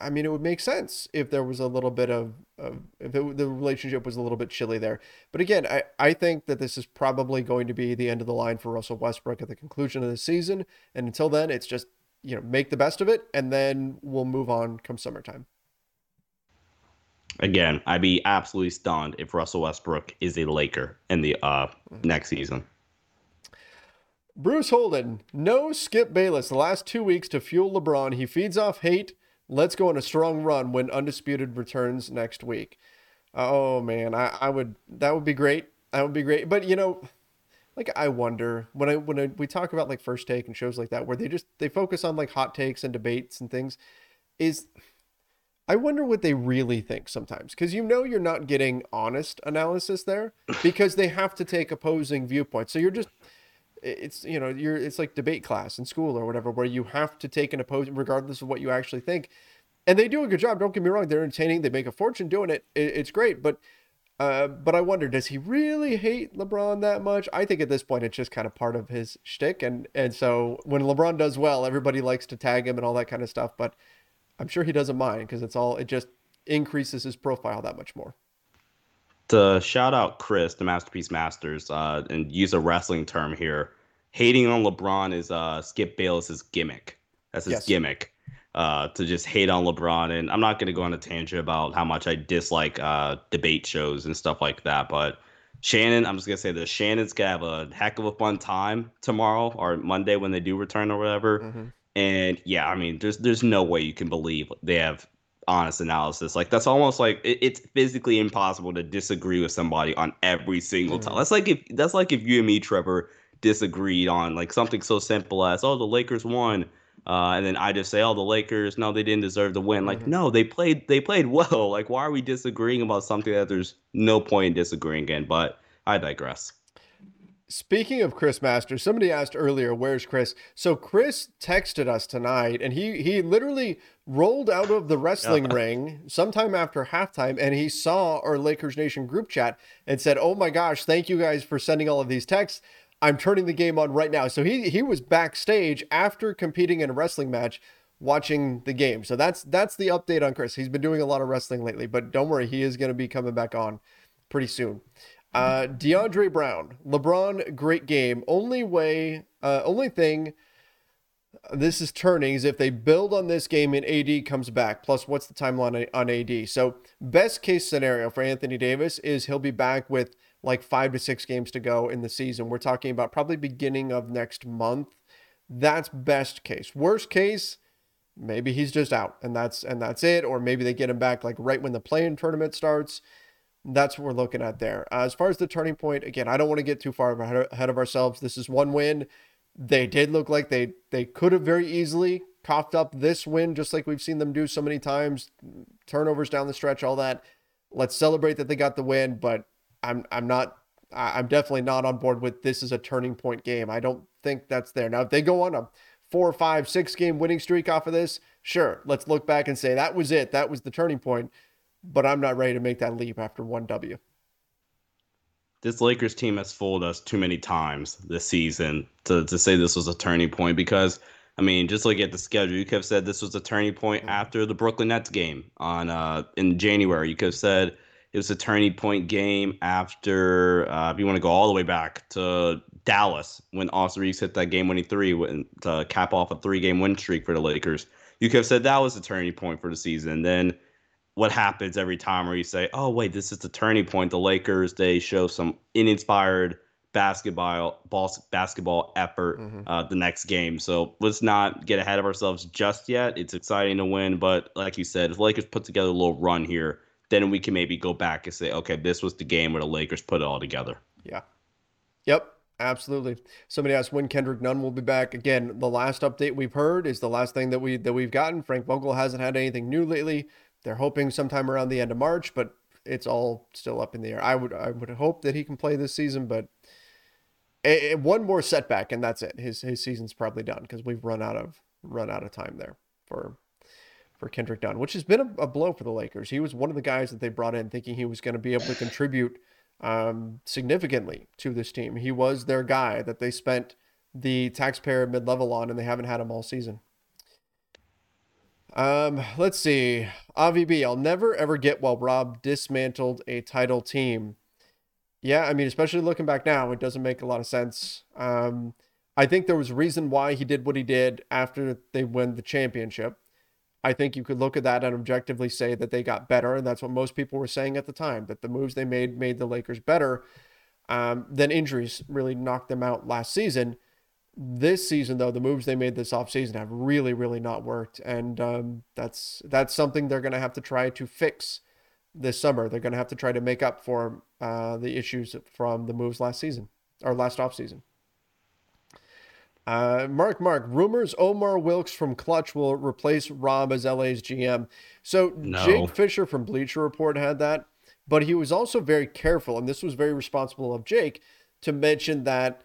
I mean, it would make sense if there was a little bit of, of if it, the relationship was a little bit chilly there. But again, I, I think that this is probably going to be the end of the line for Russell Westbrook at the conclusion of the season. And until then, it's just, you know, make the best of it and then we'll move on come summertime. Again, I'd be absolutely stunned if Russell Westbrook is a Laker in the uh, next season. Bruce Holden, no Skip Bayless the last two weeks to fuel LeBron. He feeds off hate Let's go on a strong run when Undisputed returns next week. Oh man, I, I would that would be great. That would be great. But you know, like I wonder when I when I, we talk about like first take and shows like that where they just they focus on like hot takes and debates and things is I wonder what they really think sometimes because you know you're not getting honest analysis there because they have to take opposing viewpoints. So you're just it's you know you're it's like debate class in school or whatever where you have to take an opposing regardless of what you actually think and they do a good job don't get me wrong they're entertaining they make a fortune doing it, it it's great but uh, but I wonder, does he really hate LeBron that much? I think at this point it's just kind of part of his shtick, and and so when LeBron does well, everybody likes to tag him and all that kind of stuff. But I'm sure he doesn't mind because it's all it just increases his profile that much more to shout out Chris, the Masterpiece Masters, uh, and use a wrestling term here. Hating on LeBron is uh, Skip Bayless's gimmick. That's his yes. gimmick. Uh, to just hate on LeBron, and I'm not going to go on a tangent about how much I dislike uh, debate shows and stuff like that. But Shannon, I'm just gonna say this: Shannon's gonna have a heck of a fun time tomorrow or Monday when they do return or whatever. Mm-hmm. And yeah, I mean, there's there's no way you can believe they have honest analysis. Like that's almost like it, it's physically impossible to disagree with somebody on every single time. Mm. That's like if that's like if you and me, Trevor, disagreed on like something so simple as oh the Lakers won. Uh, and then I just say, "Oh, the Lakers, no, they didn't deserve to win." Like, mm-hmm. no, they played, they played well. Like, why are we disagreeing about something that there's no point in disagreeing in? But I digress. Speaking of Chris Masters, somebody asked earlier, "Where's Chris?" So Chris texted us tonight, and he he literally rolled out of the wrestling ring sometime after halftime, and he saw our Lakers Nation group chat and said, "Oh my gosh, thank you guys for sending all of these texts. I'm turning the game on right now." So he he was backstage after competing in a wrestling match, watching the game. So that's that's the update on Chris. He's been doing a lot of wrestling lately, but don't worry, he is going to be coming back on pretty soon. Uh, DeAndre Brown, LeBron, great game. Only way, uh, only thing this is turning is if they build on this game and AD comes back. Plus, what's the timeline on AD? So, best case scenario for Anthony Davis is he'll be back with like five to six games to go in the season. We're talking about probably beginning of next month. That's best case. Worst case, maybe he's just out and that's and that's it. Or maybe they get him back like right when the play-in tournament starts that's what we're looking at there. Uh, as far as the turning point, again, I don't want to get too far ahead of ourselves. This is one win. They did look like they they could have very easily coughed up this win, just like we've seen them do so many times. Turnovers down the stretch, all that. Let's celebrate that they got the win, but I'm I'm not I'm definitely not on board with this is a turning point game. I don't think that's there. Now, if they go on a four, five, six game winning streak off of this, sure, let's look back and say that was it. That was the turning point but I'm not ready to make that leap after one W. This Lakers team has fooled us too many times this season to, to say this was a turning point because I mean, just look at the schedule. You could have said this was a turning point mm-hmm. after the Brooklyn Nets game on uh, in January. You could have said it was a turning point game after uh, if you want to go all the way back to Dallas when Austin Reaves hit that game winning three to cap off a three game win streak for the Lakers. You could have said that was a turning point for the season. Then what happens every time where you say, "Oh wait, this is the turning point." The Lakers they show some uninspired basketball ball, basketball effort mm-hmm. uh, the next game. So let's not get ahead of ourselves just yet. It's exciting to win, but like you said, if the Lakers put together a little run here, then we can maybe go back and say, okay, this was the game where the Lakers put it all together. Yeah. Yep. Absolutely. Somebody asked when Kendrick Nunn will be back. Again, the last update we've heard is the last thing that we that we've gotten. Frank Vogel hasn't had anything new lately. They're hoping sometime around the end of March, but it's all still up in the air. I would I would hope that he can play this season, but a, one more setback and that's it. His his season's probably done because we've run out of run out of time there for for Kendrick Nunn, which has been a, a, blow for the Lakers. He was one of the guys that they brought in thinking he was going to be able to contribute um, significantly to this team. He was their guy that they spent the taxpayer mid level on, and they haven't had him all season. Um, let's see. AVB, I'll never ever get while Rob dismantled a title team. Yeah, I mean, especially looking back now, it doesn't make a lot of sense. Um, I think there was a reason why he did what he did after they win the championship. I think you could look at that and objectively say that they got better, and that's what most people were saying at the time that the moves they made made the Lakers better. Um, then injuries really knocked them out last season. This season, though, the moves they made this offseason have really, really not worked, and um, that's that's something they're going to have to try to fix this summer. They're going to have to try to make up for uh, the issues from the moves last season or last offseason. Uh, Mark, Mark, rumors Omar Wilkes from Klutch will replace Rob as LA's GM. So no. Jake Fisher from Bleacher Report had that, but he was also very careful, and this was very responsible of Jake to mention that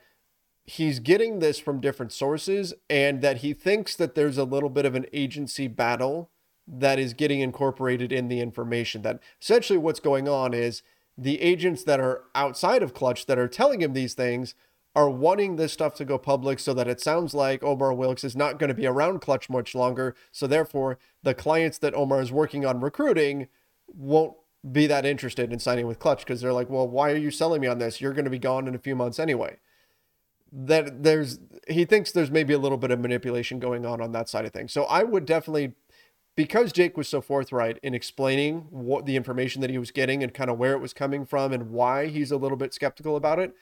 he's getting this from different sources and that he thinks that there's a little bit of an agency battle that is getting incorporated in the information. That essentially what's going on is the agents that are outside of Klutch that are telling him these things are wanting this stuff to go public so that it sounds like Omar Wilkes is not going to be around Klutch much longer. So therefore, the clients that Omar is working on recruiting won't be that interested in signing with Klutch because they're like, well, why are you selling me on this? You're going to be gone in a few months anyway. That there's he thinks there's maybe a little bit of manipulation going on on that side of things. So I would definitely because Jake was so forthright in explaining what the information that he was getting and kind of where it was coming from and why he's a little bit skeptical about it,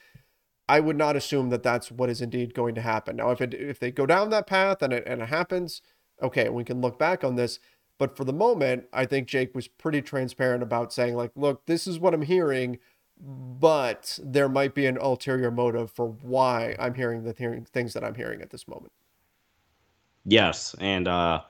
I would not assume that that's what is indeed going to happen. Now, if it if they go down that path and it and it happens, okay, we can look back on this. But for the moment, I think Jake was pretty transparent about saying like, look, this is what I'm hearing, but there might be an ulterior motive for why I'm hearing the hearing things that I'm hearing at this moment. Yes, and uh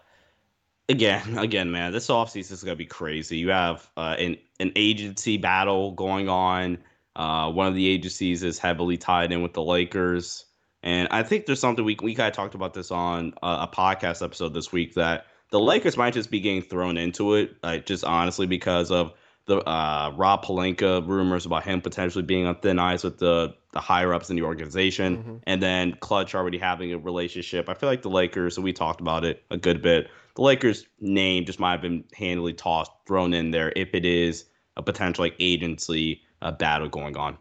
again, again, man, this offseason is gonna be crazy. You have uh, an an agency battle going on. Uh, one of the agencies is heavily tied in with the Lakers, and I think there's something we we kind of talked about this on a, a, podcast episode this week that the Lakers might just be getting thrown into it, like just honestly because of the uh, Rob Pelinka rumors about him potentially being on thin ice with the the higher ups in the organization, mm-hmm. and then Klutch already having a relationship. I feel like the Lakers, and we talked about it a good bit the Lakers name just might have been handily tossed, thrown in there if it is a potential like agency uh, battle going on.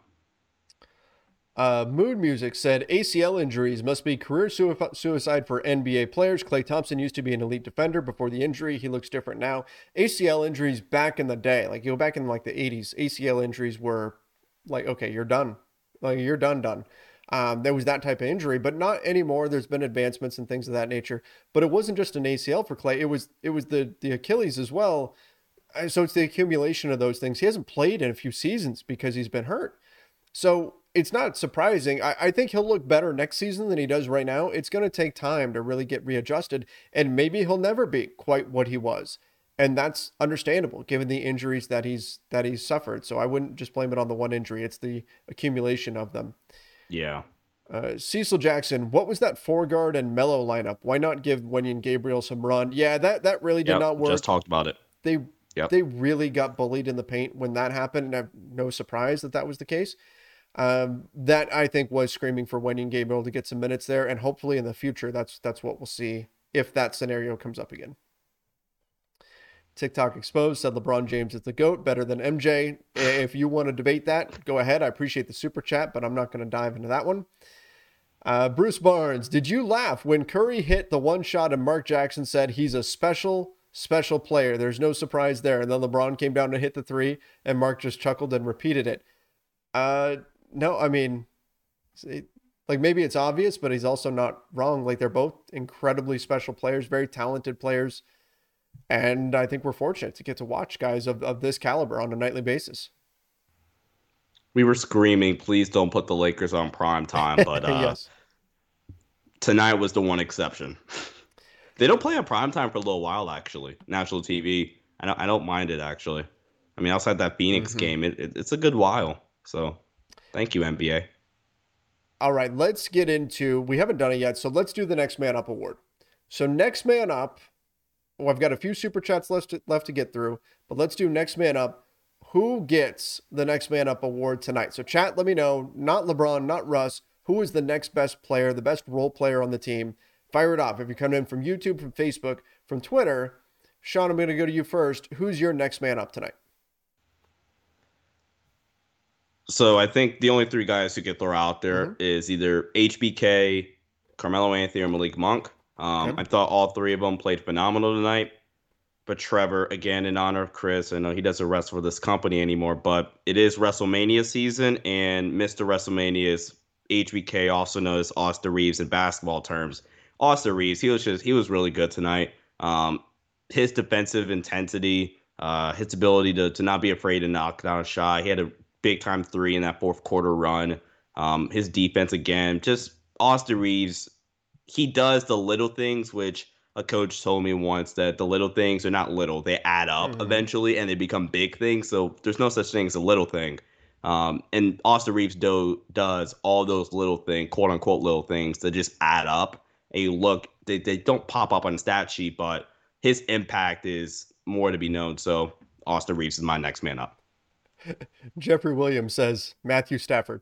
Uh, Mood Music said ACL injuries must be career suicide for NBA players. Klay Thompson used to be an elite defender before the injury. He looks different now. ACL injuries back in the day, like you go back in like the 80s, ACL injuries were like, okay, you're done. Like you're done, done. Um, there was that type of injury, but not anymore. There's been advancements and things of that nature. But it wasn't just an ACL for Klay. It was it was the the Achilles as well. So it's the accumulation of those things. He hasn't played in a few seasons because he's been hurt. So it's not surprising. I, I think he'll look better next season than he does right now. It's going to take time to really get readjusted, and maybe he'll never be quite what he was and that's understandable given the injuries that he's that he's suffered. So I wouldn't just blame it on the one injury; it's the accumulation of them. Yeah. Uh, Cecil Jackson, what was that four guard and Melo lineup? Why not give Wenyen Gabriel some run? Yeah, that that really did yep, not work. Just talked about it. They yep. they really got bullied in the paint when that happened, and I have no surprise that that was the case. Um, that I think was screaming for Wenyen Gabriel to get some minutes there, and hopefully in the future, that's that's what we'll see if that scenario comes up again. TikTok exposed said LeBron James is the GOAT, better than MJ. If you want to debate that, go ahead. I appreciate the super chat, but I'm not going to dive into that one. Uh, Bruce Barnes, did you laugh when Curry hit the one shot and Mark Jackson said he's a special, special player? There's no surprise there. And then LeBron came down to hit the three and Mark just chuckled and repeated it. Uh, no, I mean, like maybe it's obvious, but he's also not wrong. Like they're both incredibly special players, very talented players. And I think we're fortunate to get to watch guys of, of this caliber on a nightly basis. We were screaming, please don't put the Lakers on prime time, but uh, yes. tonight was the one exception. they don't play on prime time for a little while, actually. National TV. I don't, I don't mind it, actually. I mean, outside that Phoenix mm-hmm. game, it, it, it's a good while. So thank you, NBA. All right, let's get into. We haven't done it yet, so let's do the next man up award. So next man up. Well, I've got a few super chats left to, left to get through, but let's do next man up. Who gets the next man up award tonight? So chat, let me know. Not LeBron, not Russ. Who is the next best player, the best role player on the team? Fire it off. If you're coming in from YouTube, from Facebook, from Twitter, Sean, I'm going to go to you first. Who's your next man up tonight? So I think the only three guys who get throw out there mm-hmm. is either HBK, Carmelo Anthony, or Malik Monk. Um, okay. I thought all three of them played phenomenal tonight. But Trevor, again, in honor of Chris, I know he doesn't wrestle for this company anymore, but it is WrestleMania season, and Mr. WrestleMania is HBK, also known as Austin Reaves in basketball terms. Austin Reaves, he was just he was really good tonight. Um, his defensive intensity, uh, his ability to to not be afraid to knock down a shot. He had a big time three in that fourth quarter run. Um, his defense again, just Austin Reaves, he does the little things, which a coach told me once that the little things are not little; they add up mm-hmm. eventually, and they become big things. So there's no such thing as a little thing. Um, and Austin Reaves do, does all those little things, quote unquote little things, that just add up. And you look, they, they don't pop up on the stat sheet, but his impact is more to be known. So Austin Reaves is my next man up. Jeffrey Williams says Matthew Stafford.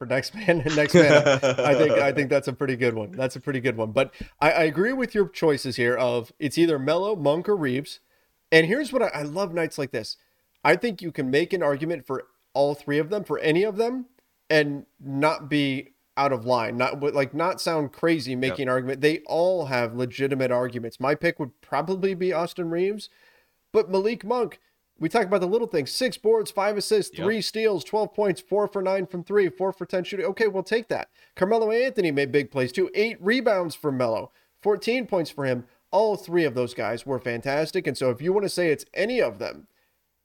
for next man and next man i think i think that's a pretty good one. That's a pretty good one. But I, I, agree with your choices here of it's either Melo, monk or Reaves. and here's what I, I love nights like this. I think you can make an argument for all three of them for any of them and not be out of line not like not sound crazy making yep. an argument. They all have legitimate arguments. My pick would probably be austin Reaves, but malik monk we talk about the little things six boards, five assists, yep. three steals, 12 points, four for nine from three, four for 10 shooting. Okay, we'll take that. Carmelo Anthony made big plays too. Eight rebounds for Melo, 14 points for him. All three of those guys were fantastic. And so if you want to say it's any of them,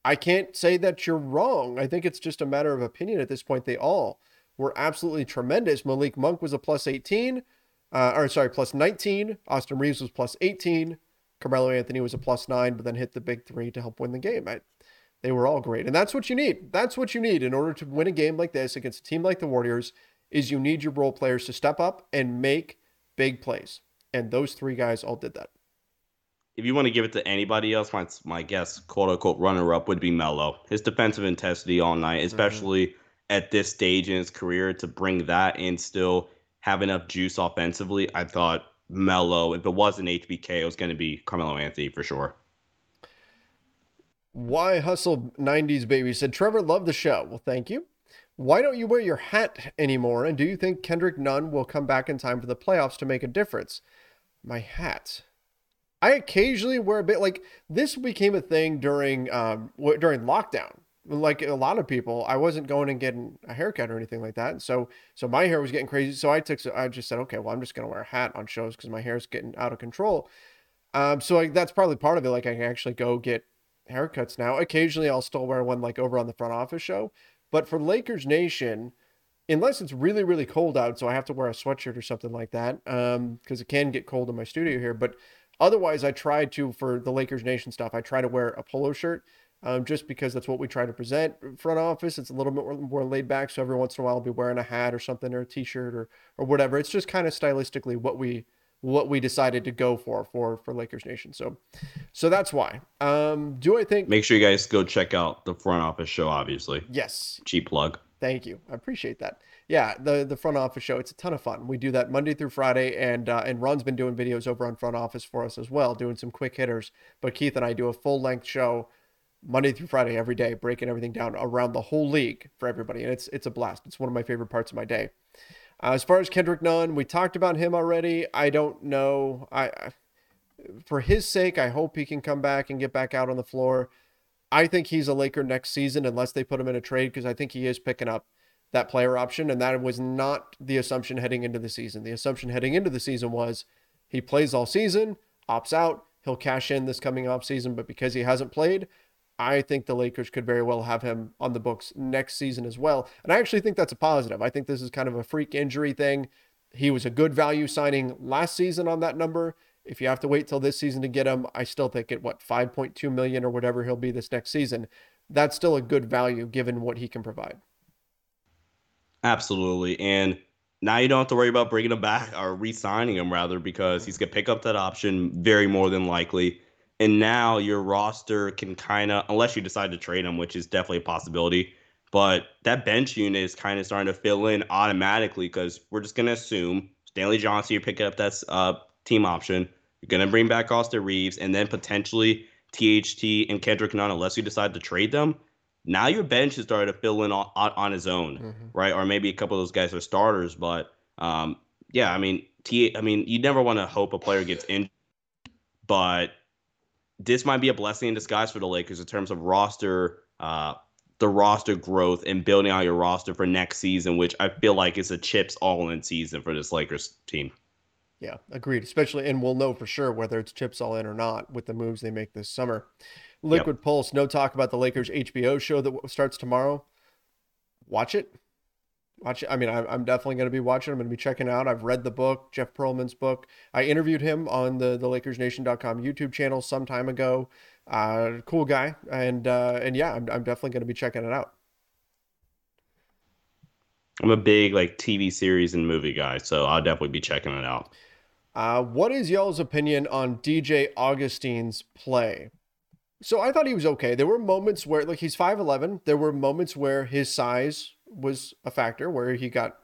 I can't say that you're wrong. I think it's just a matter of opinion at this point. They all were absolutely tremendous. Malik Monk was a plus 18, uh, or sorry, plus 19. Austin Reaves was plus 18. Carmelo Anthony was a plus nine, but then hit the big three to help win the game. I, they were all great, and that's what you need. That's what you need in order to win a game like this against a team like the Warriors. Is you need your role players to step up and make big plays, and those three guys all did that. If you want to give it to anybody else, my my guess, quote unquote, runner up would be Melo. His defensive intensity all night, mm-hmm. especially mm-hmm. at this stage in his career, to bring that and still have enough juice offensively. I thought Melo. If it wasn't HBK, it was going to be Carmelo Anthony for sure. Why Hustle 90s Baby said, Trevor, love the show. Well, thank you. Why don't you wear your hat anymore? And do you think Kendrick Nunn will come back in time for the playoffs to make a difference? My hat. I occasionally wear a bit like this became a thing during um during lockdown like a lot of people, I wasn't going and getting a haircut or anything like that. So, so my hair was getting crazy. So I took, I just said, okay, well, I'm just going to wear a hat on shows because my hair is getting out of control. Um, so that's probably part of it. Like I can actually go get haircuts now. Occasionally I'll still wear one like over on the front office show, but for Lakers Nation, unless it's really really cold out, so I have to wear a sweatshirt or something like that, because um, it can get cold in my studio here. But otherwise, I try to for the Lakers Nation stuff, I try to wear a polo shirt. Um, just because that's what we try to present front office. It's a little bit more, more laid back. So every once in a while, I'll be wearing a hat or something or a t-shirt or, or whatever. It's just kind of stylistically what we, what we decided to go for, for, for Lakers Nation. So, so that's why, um, do I think, make sure you guys go check out the front office show, obviously. Yes. Cheap plug. Thank you. I appreciate that. Yeah, the the front office show. It's a ton of fun. We do that Monday through Friday, and uh, and Ron's been doing videos over on front office for us as well, doing some quick hitters. But Keith and I do a full length show Monday through Friday every day, breaking everything down around the whole league for everybody, and it's it's a blast. It's one of my favorite parts of my day. Uh, as far as Kendrick Nunn, we talked about him already. I don't know. I, I for his sake, I hope he can come back and get back out on the floor. I think he's a Laker next season unless they put him in a trade because I think he is picking up that player option, and that was not the assumption heading into the season. The assumption heading into the season was he plays all season, opts out, he'll cash in this coming off season, but because he hasn't played, I think the Lakers could very well have him on the books next season as well. And I actually think that's a positive. I think this is kind of a freak injury thing. He was a good value signing last season on that number. If you have to wait till this season to get him, I still think at what 5.2 million or whatever he'll be this next season, that's still a good value given what he can provide. Absolutely. And now you don't have to worry about bringing him back or re-signing him rather because he's going to pick up that option very more than likely and now your roster can kind of, unless you decide to trade him, which is definitely a possibility, but that bench unit is kind of starting to fill in automatically because we're just going to assume Stanley Johnson, you're picking up that uh, team option. You're going to bring back Austin Reaves and then potentially THT and Kendrick Nunn, unless you decide to trade them. Now your bench is starting to fill in on, on his own, mm-hmm. right? Or maybe a couple of those guys are starters, but um, yeah, I mean, T. I mean, you never want to hope a player gets injured, but this might be a blessing in disguise for the Lakers in terms of roster, uh, the roster growth and building out your roster for next season, which I feel like is a chips all in season for this Lakers team. Yeah, agreed. Especially, and we'll know for sure whether it's chips all in or not with the moves they make this summer. Liquid yep. Pulse, no talk about the Lakers HBO show that starts tomorrow. Watch it watch I mean, I, am definitely going to be watching. I'm going to be checking out. I've read the book, Jeff Pearlman's book. I interviewed him on the the LakersNation.com YouTube channel some time ago. Uh, cool guy, and uh, and yeah, I'm I'm definitely going to be checking it out. I'm a big like TV series and movie guy, so I'll definitely be checking it out. Uh, what is y'all's opinion on DJ Augustin's play? So I thought he was okay. There were moments where, like, he's 5'11. There were moments where his size was a factor where he got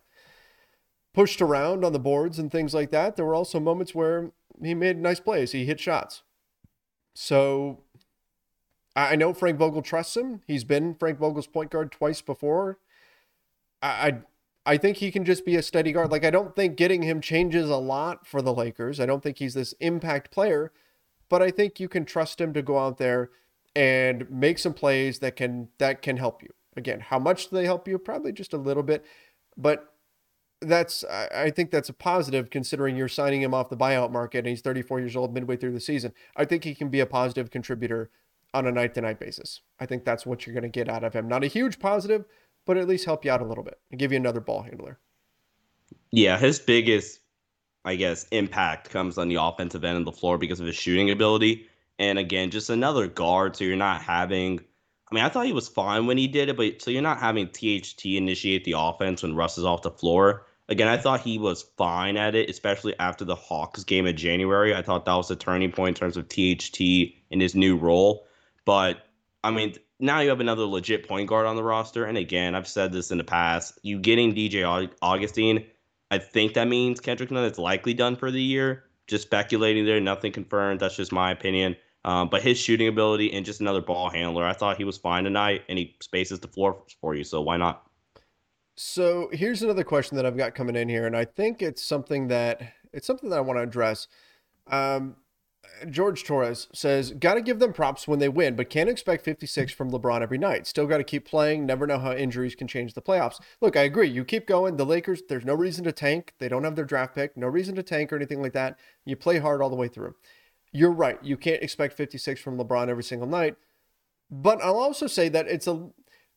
pushed around on the boards and things like that. There were also moments where he made nice plays. He hit shots. So I know Frank Vogel trusts him. He's been Frank Vogel's point guard twice before. I, I I think he can just be a steady guard. Like I don't think getting him changes a lot for the Lakers. I don't think he's this impact player, but I think you can trust him to go out there and make some plays that can that can help you. Again, how much do they help you? Probably just a little bit, but that's I think that's a positive considering you're signing him off the buyout market and he's 34 years old midway through the season. I think he can be a positive contributor on a night to night basis. I think that's what you're going to get out of him. Not a huge positive, but at least help you out a little bit and give you another ball handler. Yeah, his biggest I guess impact comes on the offensive end of the floor because of his shooting ability. And again, just another guard so you're not having I mean, I thought he was fine when he did it, but so you're not having THT initiate the offense when Russ is off the floor. Again, I thought he was fine at it, especially after the Hawks game in January. I thought that was a turning point in terms of THT in his new role. But I mean, now you have another legit point guard on the roster. And again, I've said this in the past. You getting DJ Augustin, I think that means Kendrick Nunn is likely done for the year. Just speculating there, nothing confirmed. That's just my opinion. Um, but his shooting ability and just another ball handler, I thought he was fine tonight, and he spaces the floor for you. So why not? So here's another question that I've got coming in here, and I think it's something that it's something that I want to address. Um, George Torres says, "Got to give them props when they win, but can't expect 56 from LeBron every night. Still got to keep playing. Never know how injuries can change the playoffs." Look, I agree. You keep going. The Lakers, there's no reason to tank. They don't have their draft pick. No reason to tank or anything like that. You play hard all the way through you're right. You can't expect 56 from LeBron every single night. But I'll also say that it's a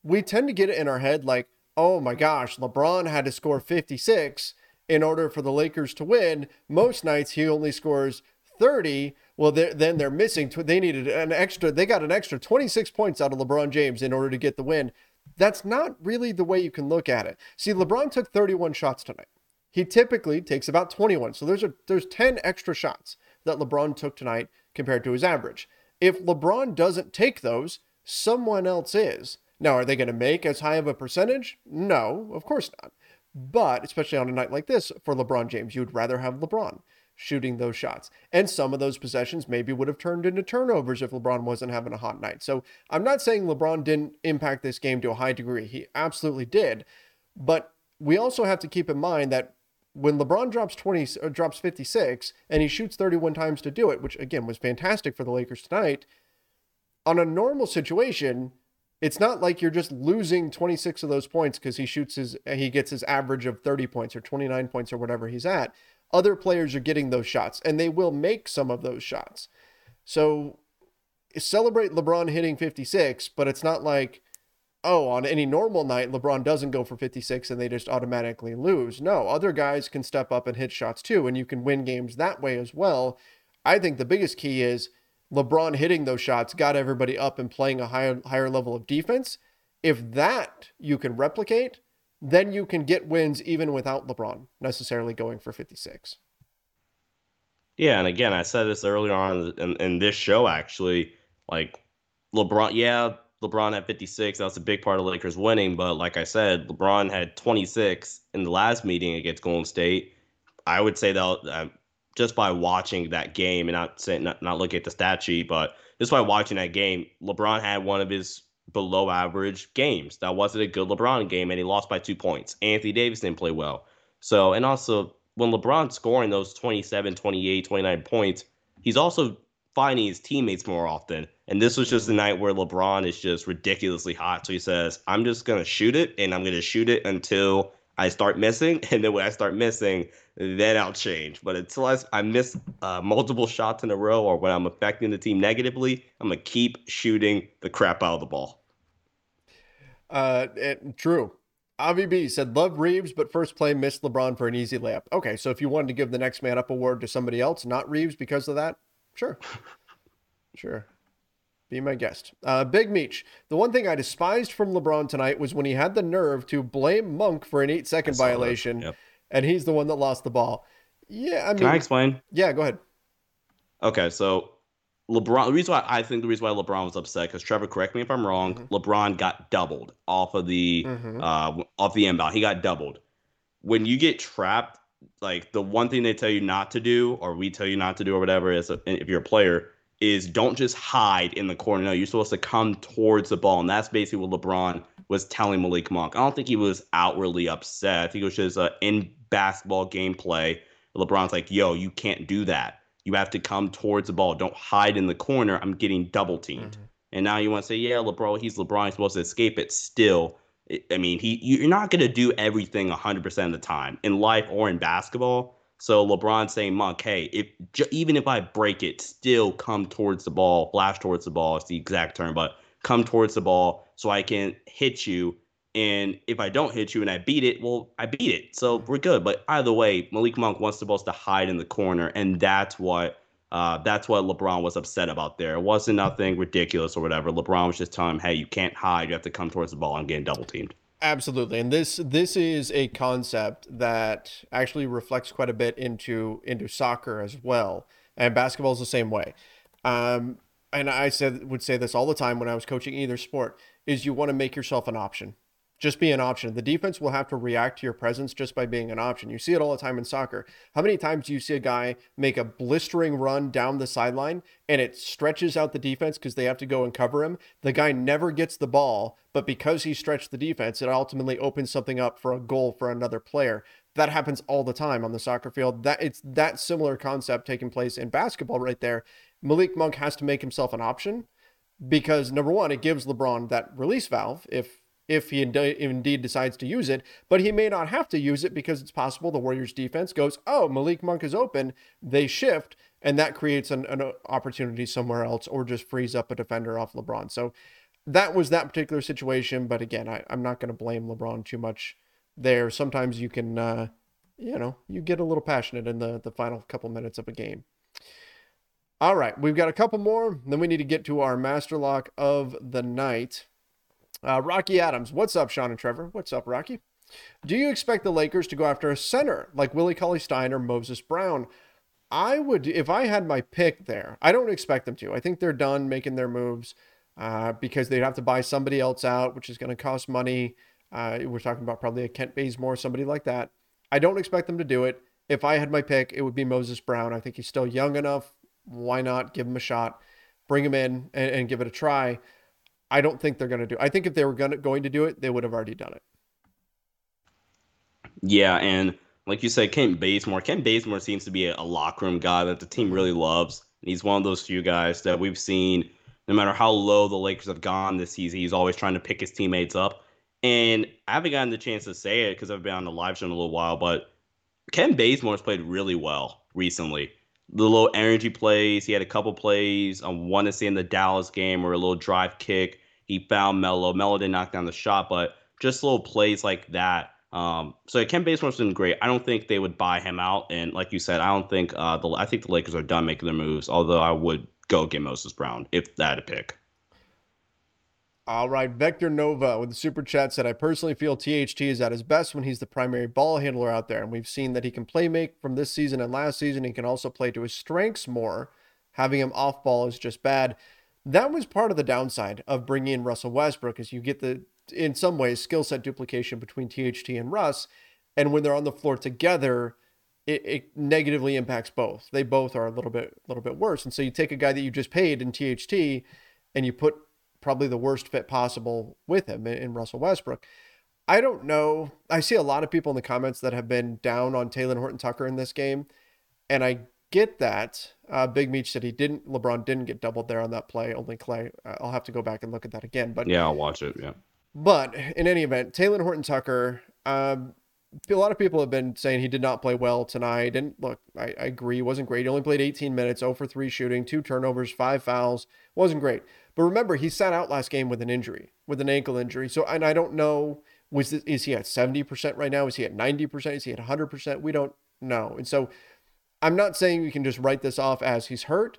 we tend to get it in our head like oh my gosh, LeBron had to score 56 in order for the Lakers to win. Most nights he only scores 30. Well, they're, then they're missing. They needed an extra. They got an extra 26 points out of LeBron James in order to get the win. That's not really the way you can look at it. See, LeBron took 31 shots tonight. He typically takes about 21. So there's a there's 10 extra shots that LeBron took tonight compared to his average. If LeBron doesn't take those, someone else is. Now, are they going to make as high of a percentage? No, of course not. But especially on a night like this for LeBron James, you'd rather have LeBron shooting those shots. And some of those possessions maybe would have turned into turnovers if LeBron wasn't having a hot night. So I'm not saying LeBron didn't impact this game to a high degree. He absolutely did. But we also have to keep in mind that when LeBron drops 20 or drops 56 and he shoots 31 times to do it, which again was fantastic for the Lakers tonight, on a normal situation, it's not like you're just losing 26 of those points because he shoots his uh, he gets his average of 30 points or 29 points or whatever he's at other players are getting those shots and they will make some of those shots. So celebrate LeBron hitting 56, but it's not like, oh, on any normal night, LeBron doesn't go for 56 and they just automatically lose. No, other guys can step up and hit shots too, and you can win games that way as well. I think the biggest key is LeBron hitting those shots got everybody up and playing a higher higher level of defense. If that you can replicate, then you can get wins even without LeBron necessarily going for 56. Yeah, and again, I said this earlier on in, in this show, actually. Like, LeBron, yeah, LeBron had 56. That was a big part of Lakers winning. But like I said, LeBron had 26 in the last meeting against Golden State. I would say that uh, just by watching that game and not saying not, not looking at the stat sheet, but just by watching that game, LeBron had one of his below average games. That wasn't a good LeBron game, and he lost by two points. Anthony Davis didn't play well. So, and also when LeBron's scoring those 27, 28, 29 points, he's also finding his teammates more often. And this was just the night where LeBron is just ridiculously hot. So he says, I'm just going to shoot it, and I'm going to shoot it until I start missing. And then when I start missing, then I'll change. But until I, I miss uh, multiple shots in a row or when I'm affecting the team negatively, I'm going to keep shooting the crap out of the ball. Uh, it, true. Avi B said, Love Reaves, but first play missed LeBron for an easy layup. Okay, so if you wanted to give the next man up award to somebody else, not Reaves because of that, sure. sure. Be my guest. Uh, Big Meech. The one thing I despised from LeBron tonight was when he had the nerve to blame Monk for an eight second violation, yep. and he's the one that lost the ball. Yeah, I mean. Can I explain? Yeah, go ahead. Okay, so LeBron. The reason why I think the reason why LeBron was upset because Trevor, correct me if I'm wrong. Mm-hmm. LeBron got doubled off of the mm-hmm. uh, off the inbound. He got doubled. When you get trapped, like the one thing they tell you not to do, or we tell you not to do, or whatever, is if you're a player, is don't just hide in the corner. No, you're supposed to come towards the ball, and that's basically what LeBron was telling Malik Monk. I don't think he was outwardly upset. I think it was just uh, in basketball gameplay. LeBron's like, "Yo, you can't do that." You have to come towards the ball. Don't hide in the corner. I'm getting double teamed. Mm-hmm. And now you want to say, yeah, LeBron, he's LeBron. He's supposed to escape it. Still, I mean, he you're not going to do everything 100% of the time in life or in basketball. So LeBron saying, Monk, hey, if even if I break it, still come towards the ball, flash towards the ball. It's the exact term, but come towards the ball so I can hit you and if I don't hit you and I beat it, well, I beat it. So we're good. But either way, Malik Monk was supposed to hide in the corner, and that's what uh, that's what LeBron was upset about there. It wasn't nothing ridiculous or whatever. LeBron was just telling him, "Hey, you can't hide. You have to come towards the ball and get double teamed." Absolutely, and this this is a concept that actually reflects quite a bit into into soccer as well, and basketball is the same way. Um, and I said would say this all the time when I was coaching either sport: is you want to make yourself an option just be an option. The defense will have to react to your presence just by being an option. You see it all the time in soccer. How many times do you see a guy make a blistering run down the sideline and it stretches out the defense because they have to go and cover him? The guy never gets the ball, but because he stretched the defense, it ultimately opens something up for a goal for another player. That happens all the time on the soccer field. That it's that similar concept taking place in basketball right there. Malik Monk has to make himself an option because number one, it gives LeBron that release valve if if he indeed decides to use it, but he may not have to use it because it's possible the Warriors defense goes, oh, Malik Monk is open. They shift, and that creates an, an opportunity somewhere else or just frees up a defender off LeBron. So that was that particular situation. But again, I, I'm not going to blame LeBron too much there. Sometimes you can, uh, you know, you get a little passionate in the the final couple minutes of a game. All right, we've got a couple more. Then we need to get to our master lock of the night. Uh, Rocky Adams, what's up, Sean and Trevor? What's up, Rocky? Do you expect the Lakers to go after a center like Willie Cauley Stein or Moses Brown? I would, if I had my pick there, I don't expect them to. I think they're done making their moves uh, because they'd have to buy somebody else out, which is going to cost money. Uh, we're talking about probably a Kent Bazemore, somebody like that. I don't expect them to do it. If I had my pick, it would be Moses Brown. I think he's still young enough. Why not give him a shot, bring him in, and, and give it a try? I don't think they're going to do. I think if they were going to, going to do it, they would have already done it. Yeah, and like you said, Kent Bazemore. Kent Bazemore seems to be a, a locker room guy that the team really loves. And he's one of those few guys that we've seen, no matter how low the Lakers have gone this season, he's always trying to pick his teammates up. And I haven't gotten the chance to say it because I've been on the live show in a little while, but Kent Bazemore has played really well recently. The little energy plays, he had a couple plays. I want to say in the Dallas game where a little drive kick, he found Melo. Melo didn't knock down the shot, but just little plays like that um, so Kent Bazemore's been great. I don't think they would buy him out, and like you said, I don't think uh, the I think the Lakers are done making their moves. Although I would go get Moses Brown if that a pick. All right, Vector Nova with the super chat said, "I personally feel THT is at his best when he's the primary ball handler out there, and we've seen that he can play make from this season and last season. He can also play to his strengths more. Having him off ball is just bad." That was part of the downside of bringing in Russell Westbrook, is you get the in some ways skill set duplication between THT and Russ. And when they're on the floor together, it, it, negatively impacts both. They both are a little bit a little bit worse. And so you take a guy that you just paid in THT and you put probably the worst fit possible with him in, in Russell Westbrook. I don't know. I see a lot of people in the comments that have been down on Talen Horton Tucker in this game. And I get that. Uh, Big Meech said he didn't. LeBron didn't get doubled there on that play. Only Klay. I'll have to go back and look at that again. But yeah, I'll watch it. Yeah. But in any event, Talen Horton Tucker, um, a lot of people have been saying he did not play well tonight. And look, I, I, agree, wasn't great. He only played 18 minutes, 0 for 3 shooting, two turnovers, five fouls. Wasn't great. But remember, he sat out last game with an injury, with an ankle injury. So, and I don't know, was this, is he at 70% right now? Is he at 90%? Is he at 100%? We don't know. And so I'm not saying you can just write this off as he's hurt.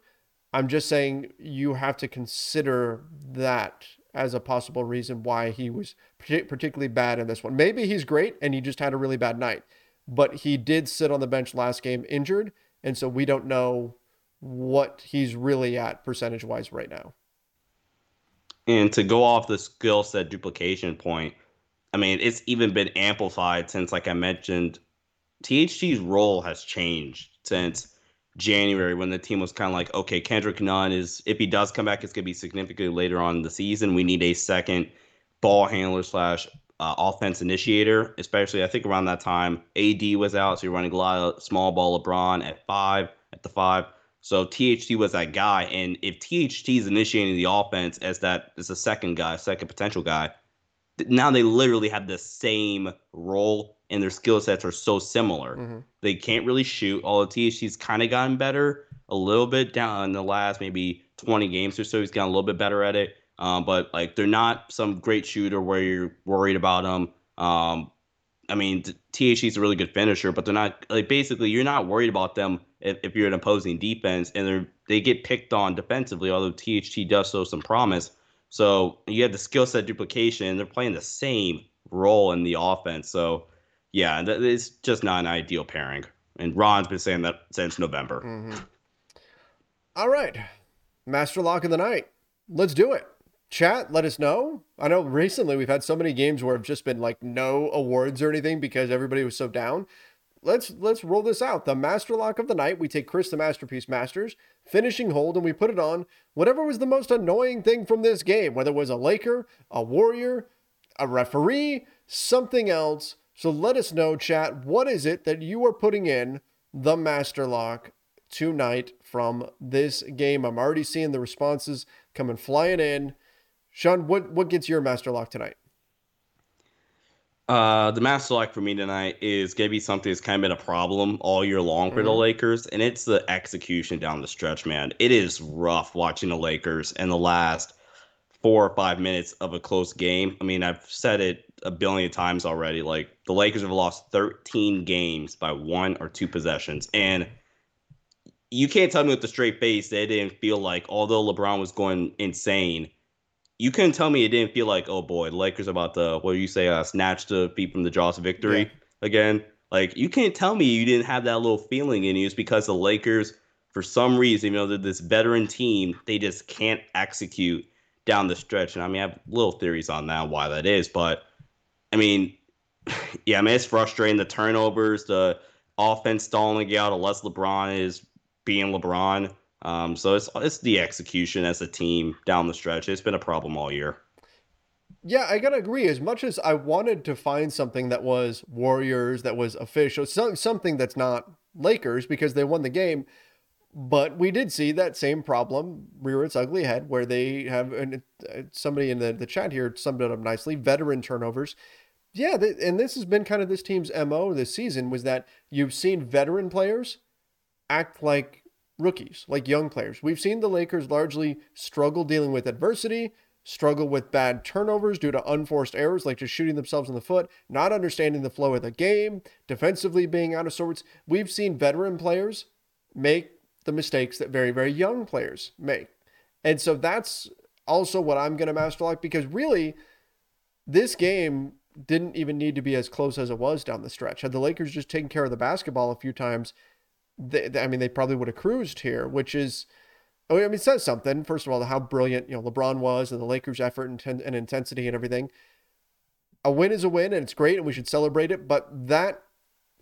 I'm just saying you have to consider that as a possible reason why he was particularly bad in this one. Maybe he's great and he just had a really bad night, but he did sit on the bench last game injured, and so we don't know what he's really at percentage wise right now. And to go off the skill set duplication point, I mean, it's even been amplified since, like I mentioned, THT's role has changed since January when the team was kind of like, okay, Kendrick Nunn is if he does come back, it's gonna be significantly later on in the season. We need a second ball handler slash uh, offense initiator, especially I think around that time AD was out, so you're running a lot of small ball LeBron at five at the five. So THT was that guy, and if THT is initiating the offense as that as a second guy, second potential guy, now they literally have the same role and their skill sets are so similar. Mm-hmm. They can't really shoot. Although THT's kind of gotten better a little bit down in the last maybe 20 games or so. He's gotten a little bit better at it. Um, but like they're not some great shooter where you're worried about them. Um, I mean, THT's a really good finisher, but they're not like basically you're not worried about them if, if you're an opposing defense, and they they get picked on defensively. Although THT does show some promise, so you have the skill set duplication. They're playing the same role in the offense, so yeah, it's just not an ideal pairing. And Ron's been saying that since November. Mm-hmm. All right, Master Lock of the Night. Let's do it. Chat, let us know. I know recently we've had so many games where have just been like no awards or anything because everybody was so down. Let's let's roll this out. The Master Lock of the Night. We take Chris the Masterpiece Masters finishing hold and we put it on whatever was the most annoying thing from this game, whether it was a Laker, a Warrior, a referee, something else so let us know, chat, what is it that you are putting in the Master Lock tonight from this game? I'm already seeing the responses coming flying in. Sean, what, what gets your Master Lock tonight? Uh, the master lock for me tonight is gonna be something that's kind of been a problem all year long for mm-hmm. the Lakers, and it's the execution down the stretch, man. It is rough watching the Lakers in the last four or five minutes of a close game. I mean, I've said it a billion times already. Like the Lakers have lost 13 games by one or two possessions. And you can't tell me with a straight face that it didn't feel like, although LeBron was going insane, you couldn't tell me it didn't feel like, oh boy, the Lakers about to, what do you say, uh, snatch the feet from the jaws of victory yeah. again. Like you can't tell me you didn't have that little feeling in you. It's because the Lakers, for some reason, even though they're this veteran team, they just can't execute down the stretch. And I mean, I have little theories on that why that is, but I mean, yeah, I mean it's frustrating. The turnovers, the offense stalling out, unless LeBron is being LeBron. Um, so it's it's the execution as a team down the stretch. It's been a problem all year. Yeah, I gotta agree. As much as I wanted to find something that was Warriors, that was official, something that's not Lakers because they won the game, but we did see that same problem rear its ugly head where they have and somebody in the, the chat here summed it up nicely veteran turnovers. Yeah and this has been kind of this team's mo this season was that you've seen veteran players act like rookies like young players. We've seen the lakers largely struggle dealing with adversity struggle with bad turnovers due to unforced errors like just shooting themselves in the foot not understanding the flow of the game defensively being out of sorts. We've seen veteran players make the mistakes that very, very young players make. And so that's also what I'm going to master lock because really, this game didn't even need to be as close as it was down the stretch. Had the Lakers just taken care of the basketball a few times, they, I mean, they probably would have cruised here, which is, oh, I mean, it says something. First of all, how brilliant you know LeBron was and the Lakers' effort and, and intensity and everything. A win is a win, and it's great, and we should celebrate it. But that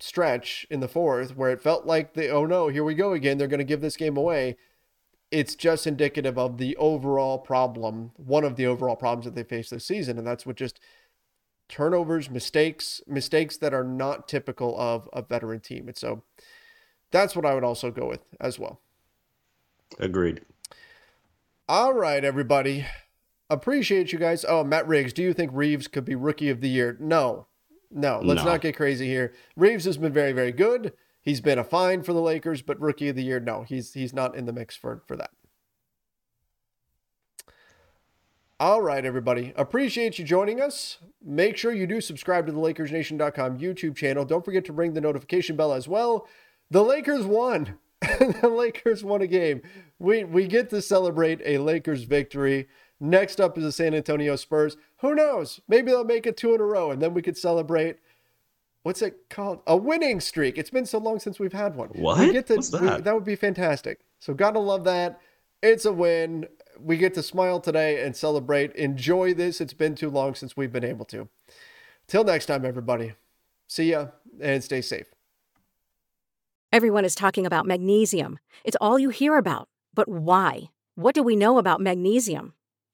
stretch in the fourth where it felt like the oh no, here we go again, they're going to give this game away. It's just indicative of the overall problem, one of the overall problems that they face this season, and that's what just turnovers, mistakes, mistakes that are not typical of a veteran team. And so that's what I would also go with as well. Agreed. All right, everybody. Appreciate you guys. Oh, Matt Riggs, do you think Reaves could be rookie of the year? No. No, let's no. not get crazy here. Reaves has been very, very good. He's been a fine for the Lakers, but rookie of the year, no, he's he's not in the mix for for that. All right, everybody. Appreciate you joining us. Make sure you do subscribe to the LakersNation.com YouTube channel. Don't forget to ring the notification bell as well. The Lakers won. the Lakers won a game. We we get to celebrate a Lakers victory. Next up is the San Antonio Spurs. Who knows? Maybe they'll make it two in a row and then we could celebrate. What's it called? A winning streak. It's been so long since we've had one. What? We get to, What's that? We, that would be fantastic. So, gotta love that. It's a win. We get to smile today and celebrate. Enjoy this. It's been too long since we've been able to. Till next time, everybody. See ya and stay safe. Everyone is talking about magnesium. It's all you hear about. But why? What do we know about magnesium?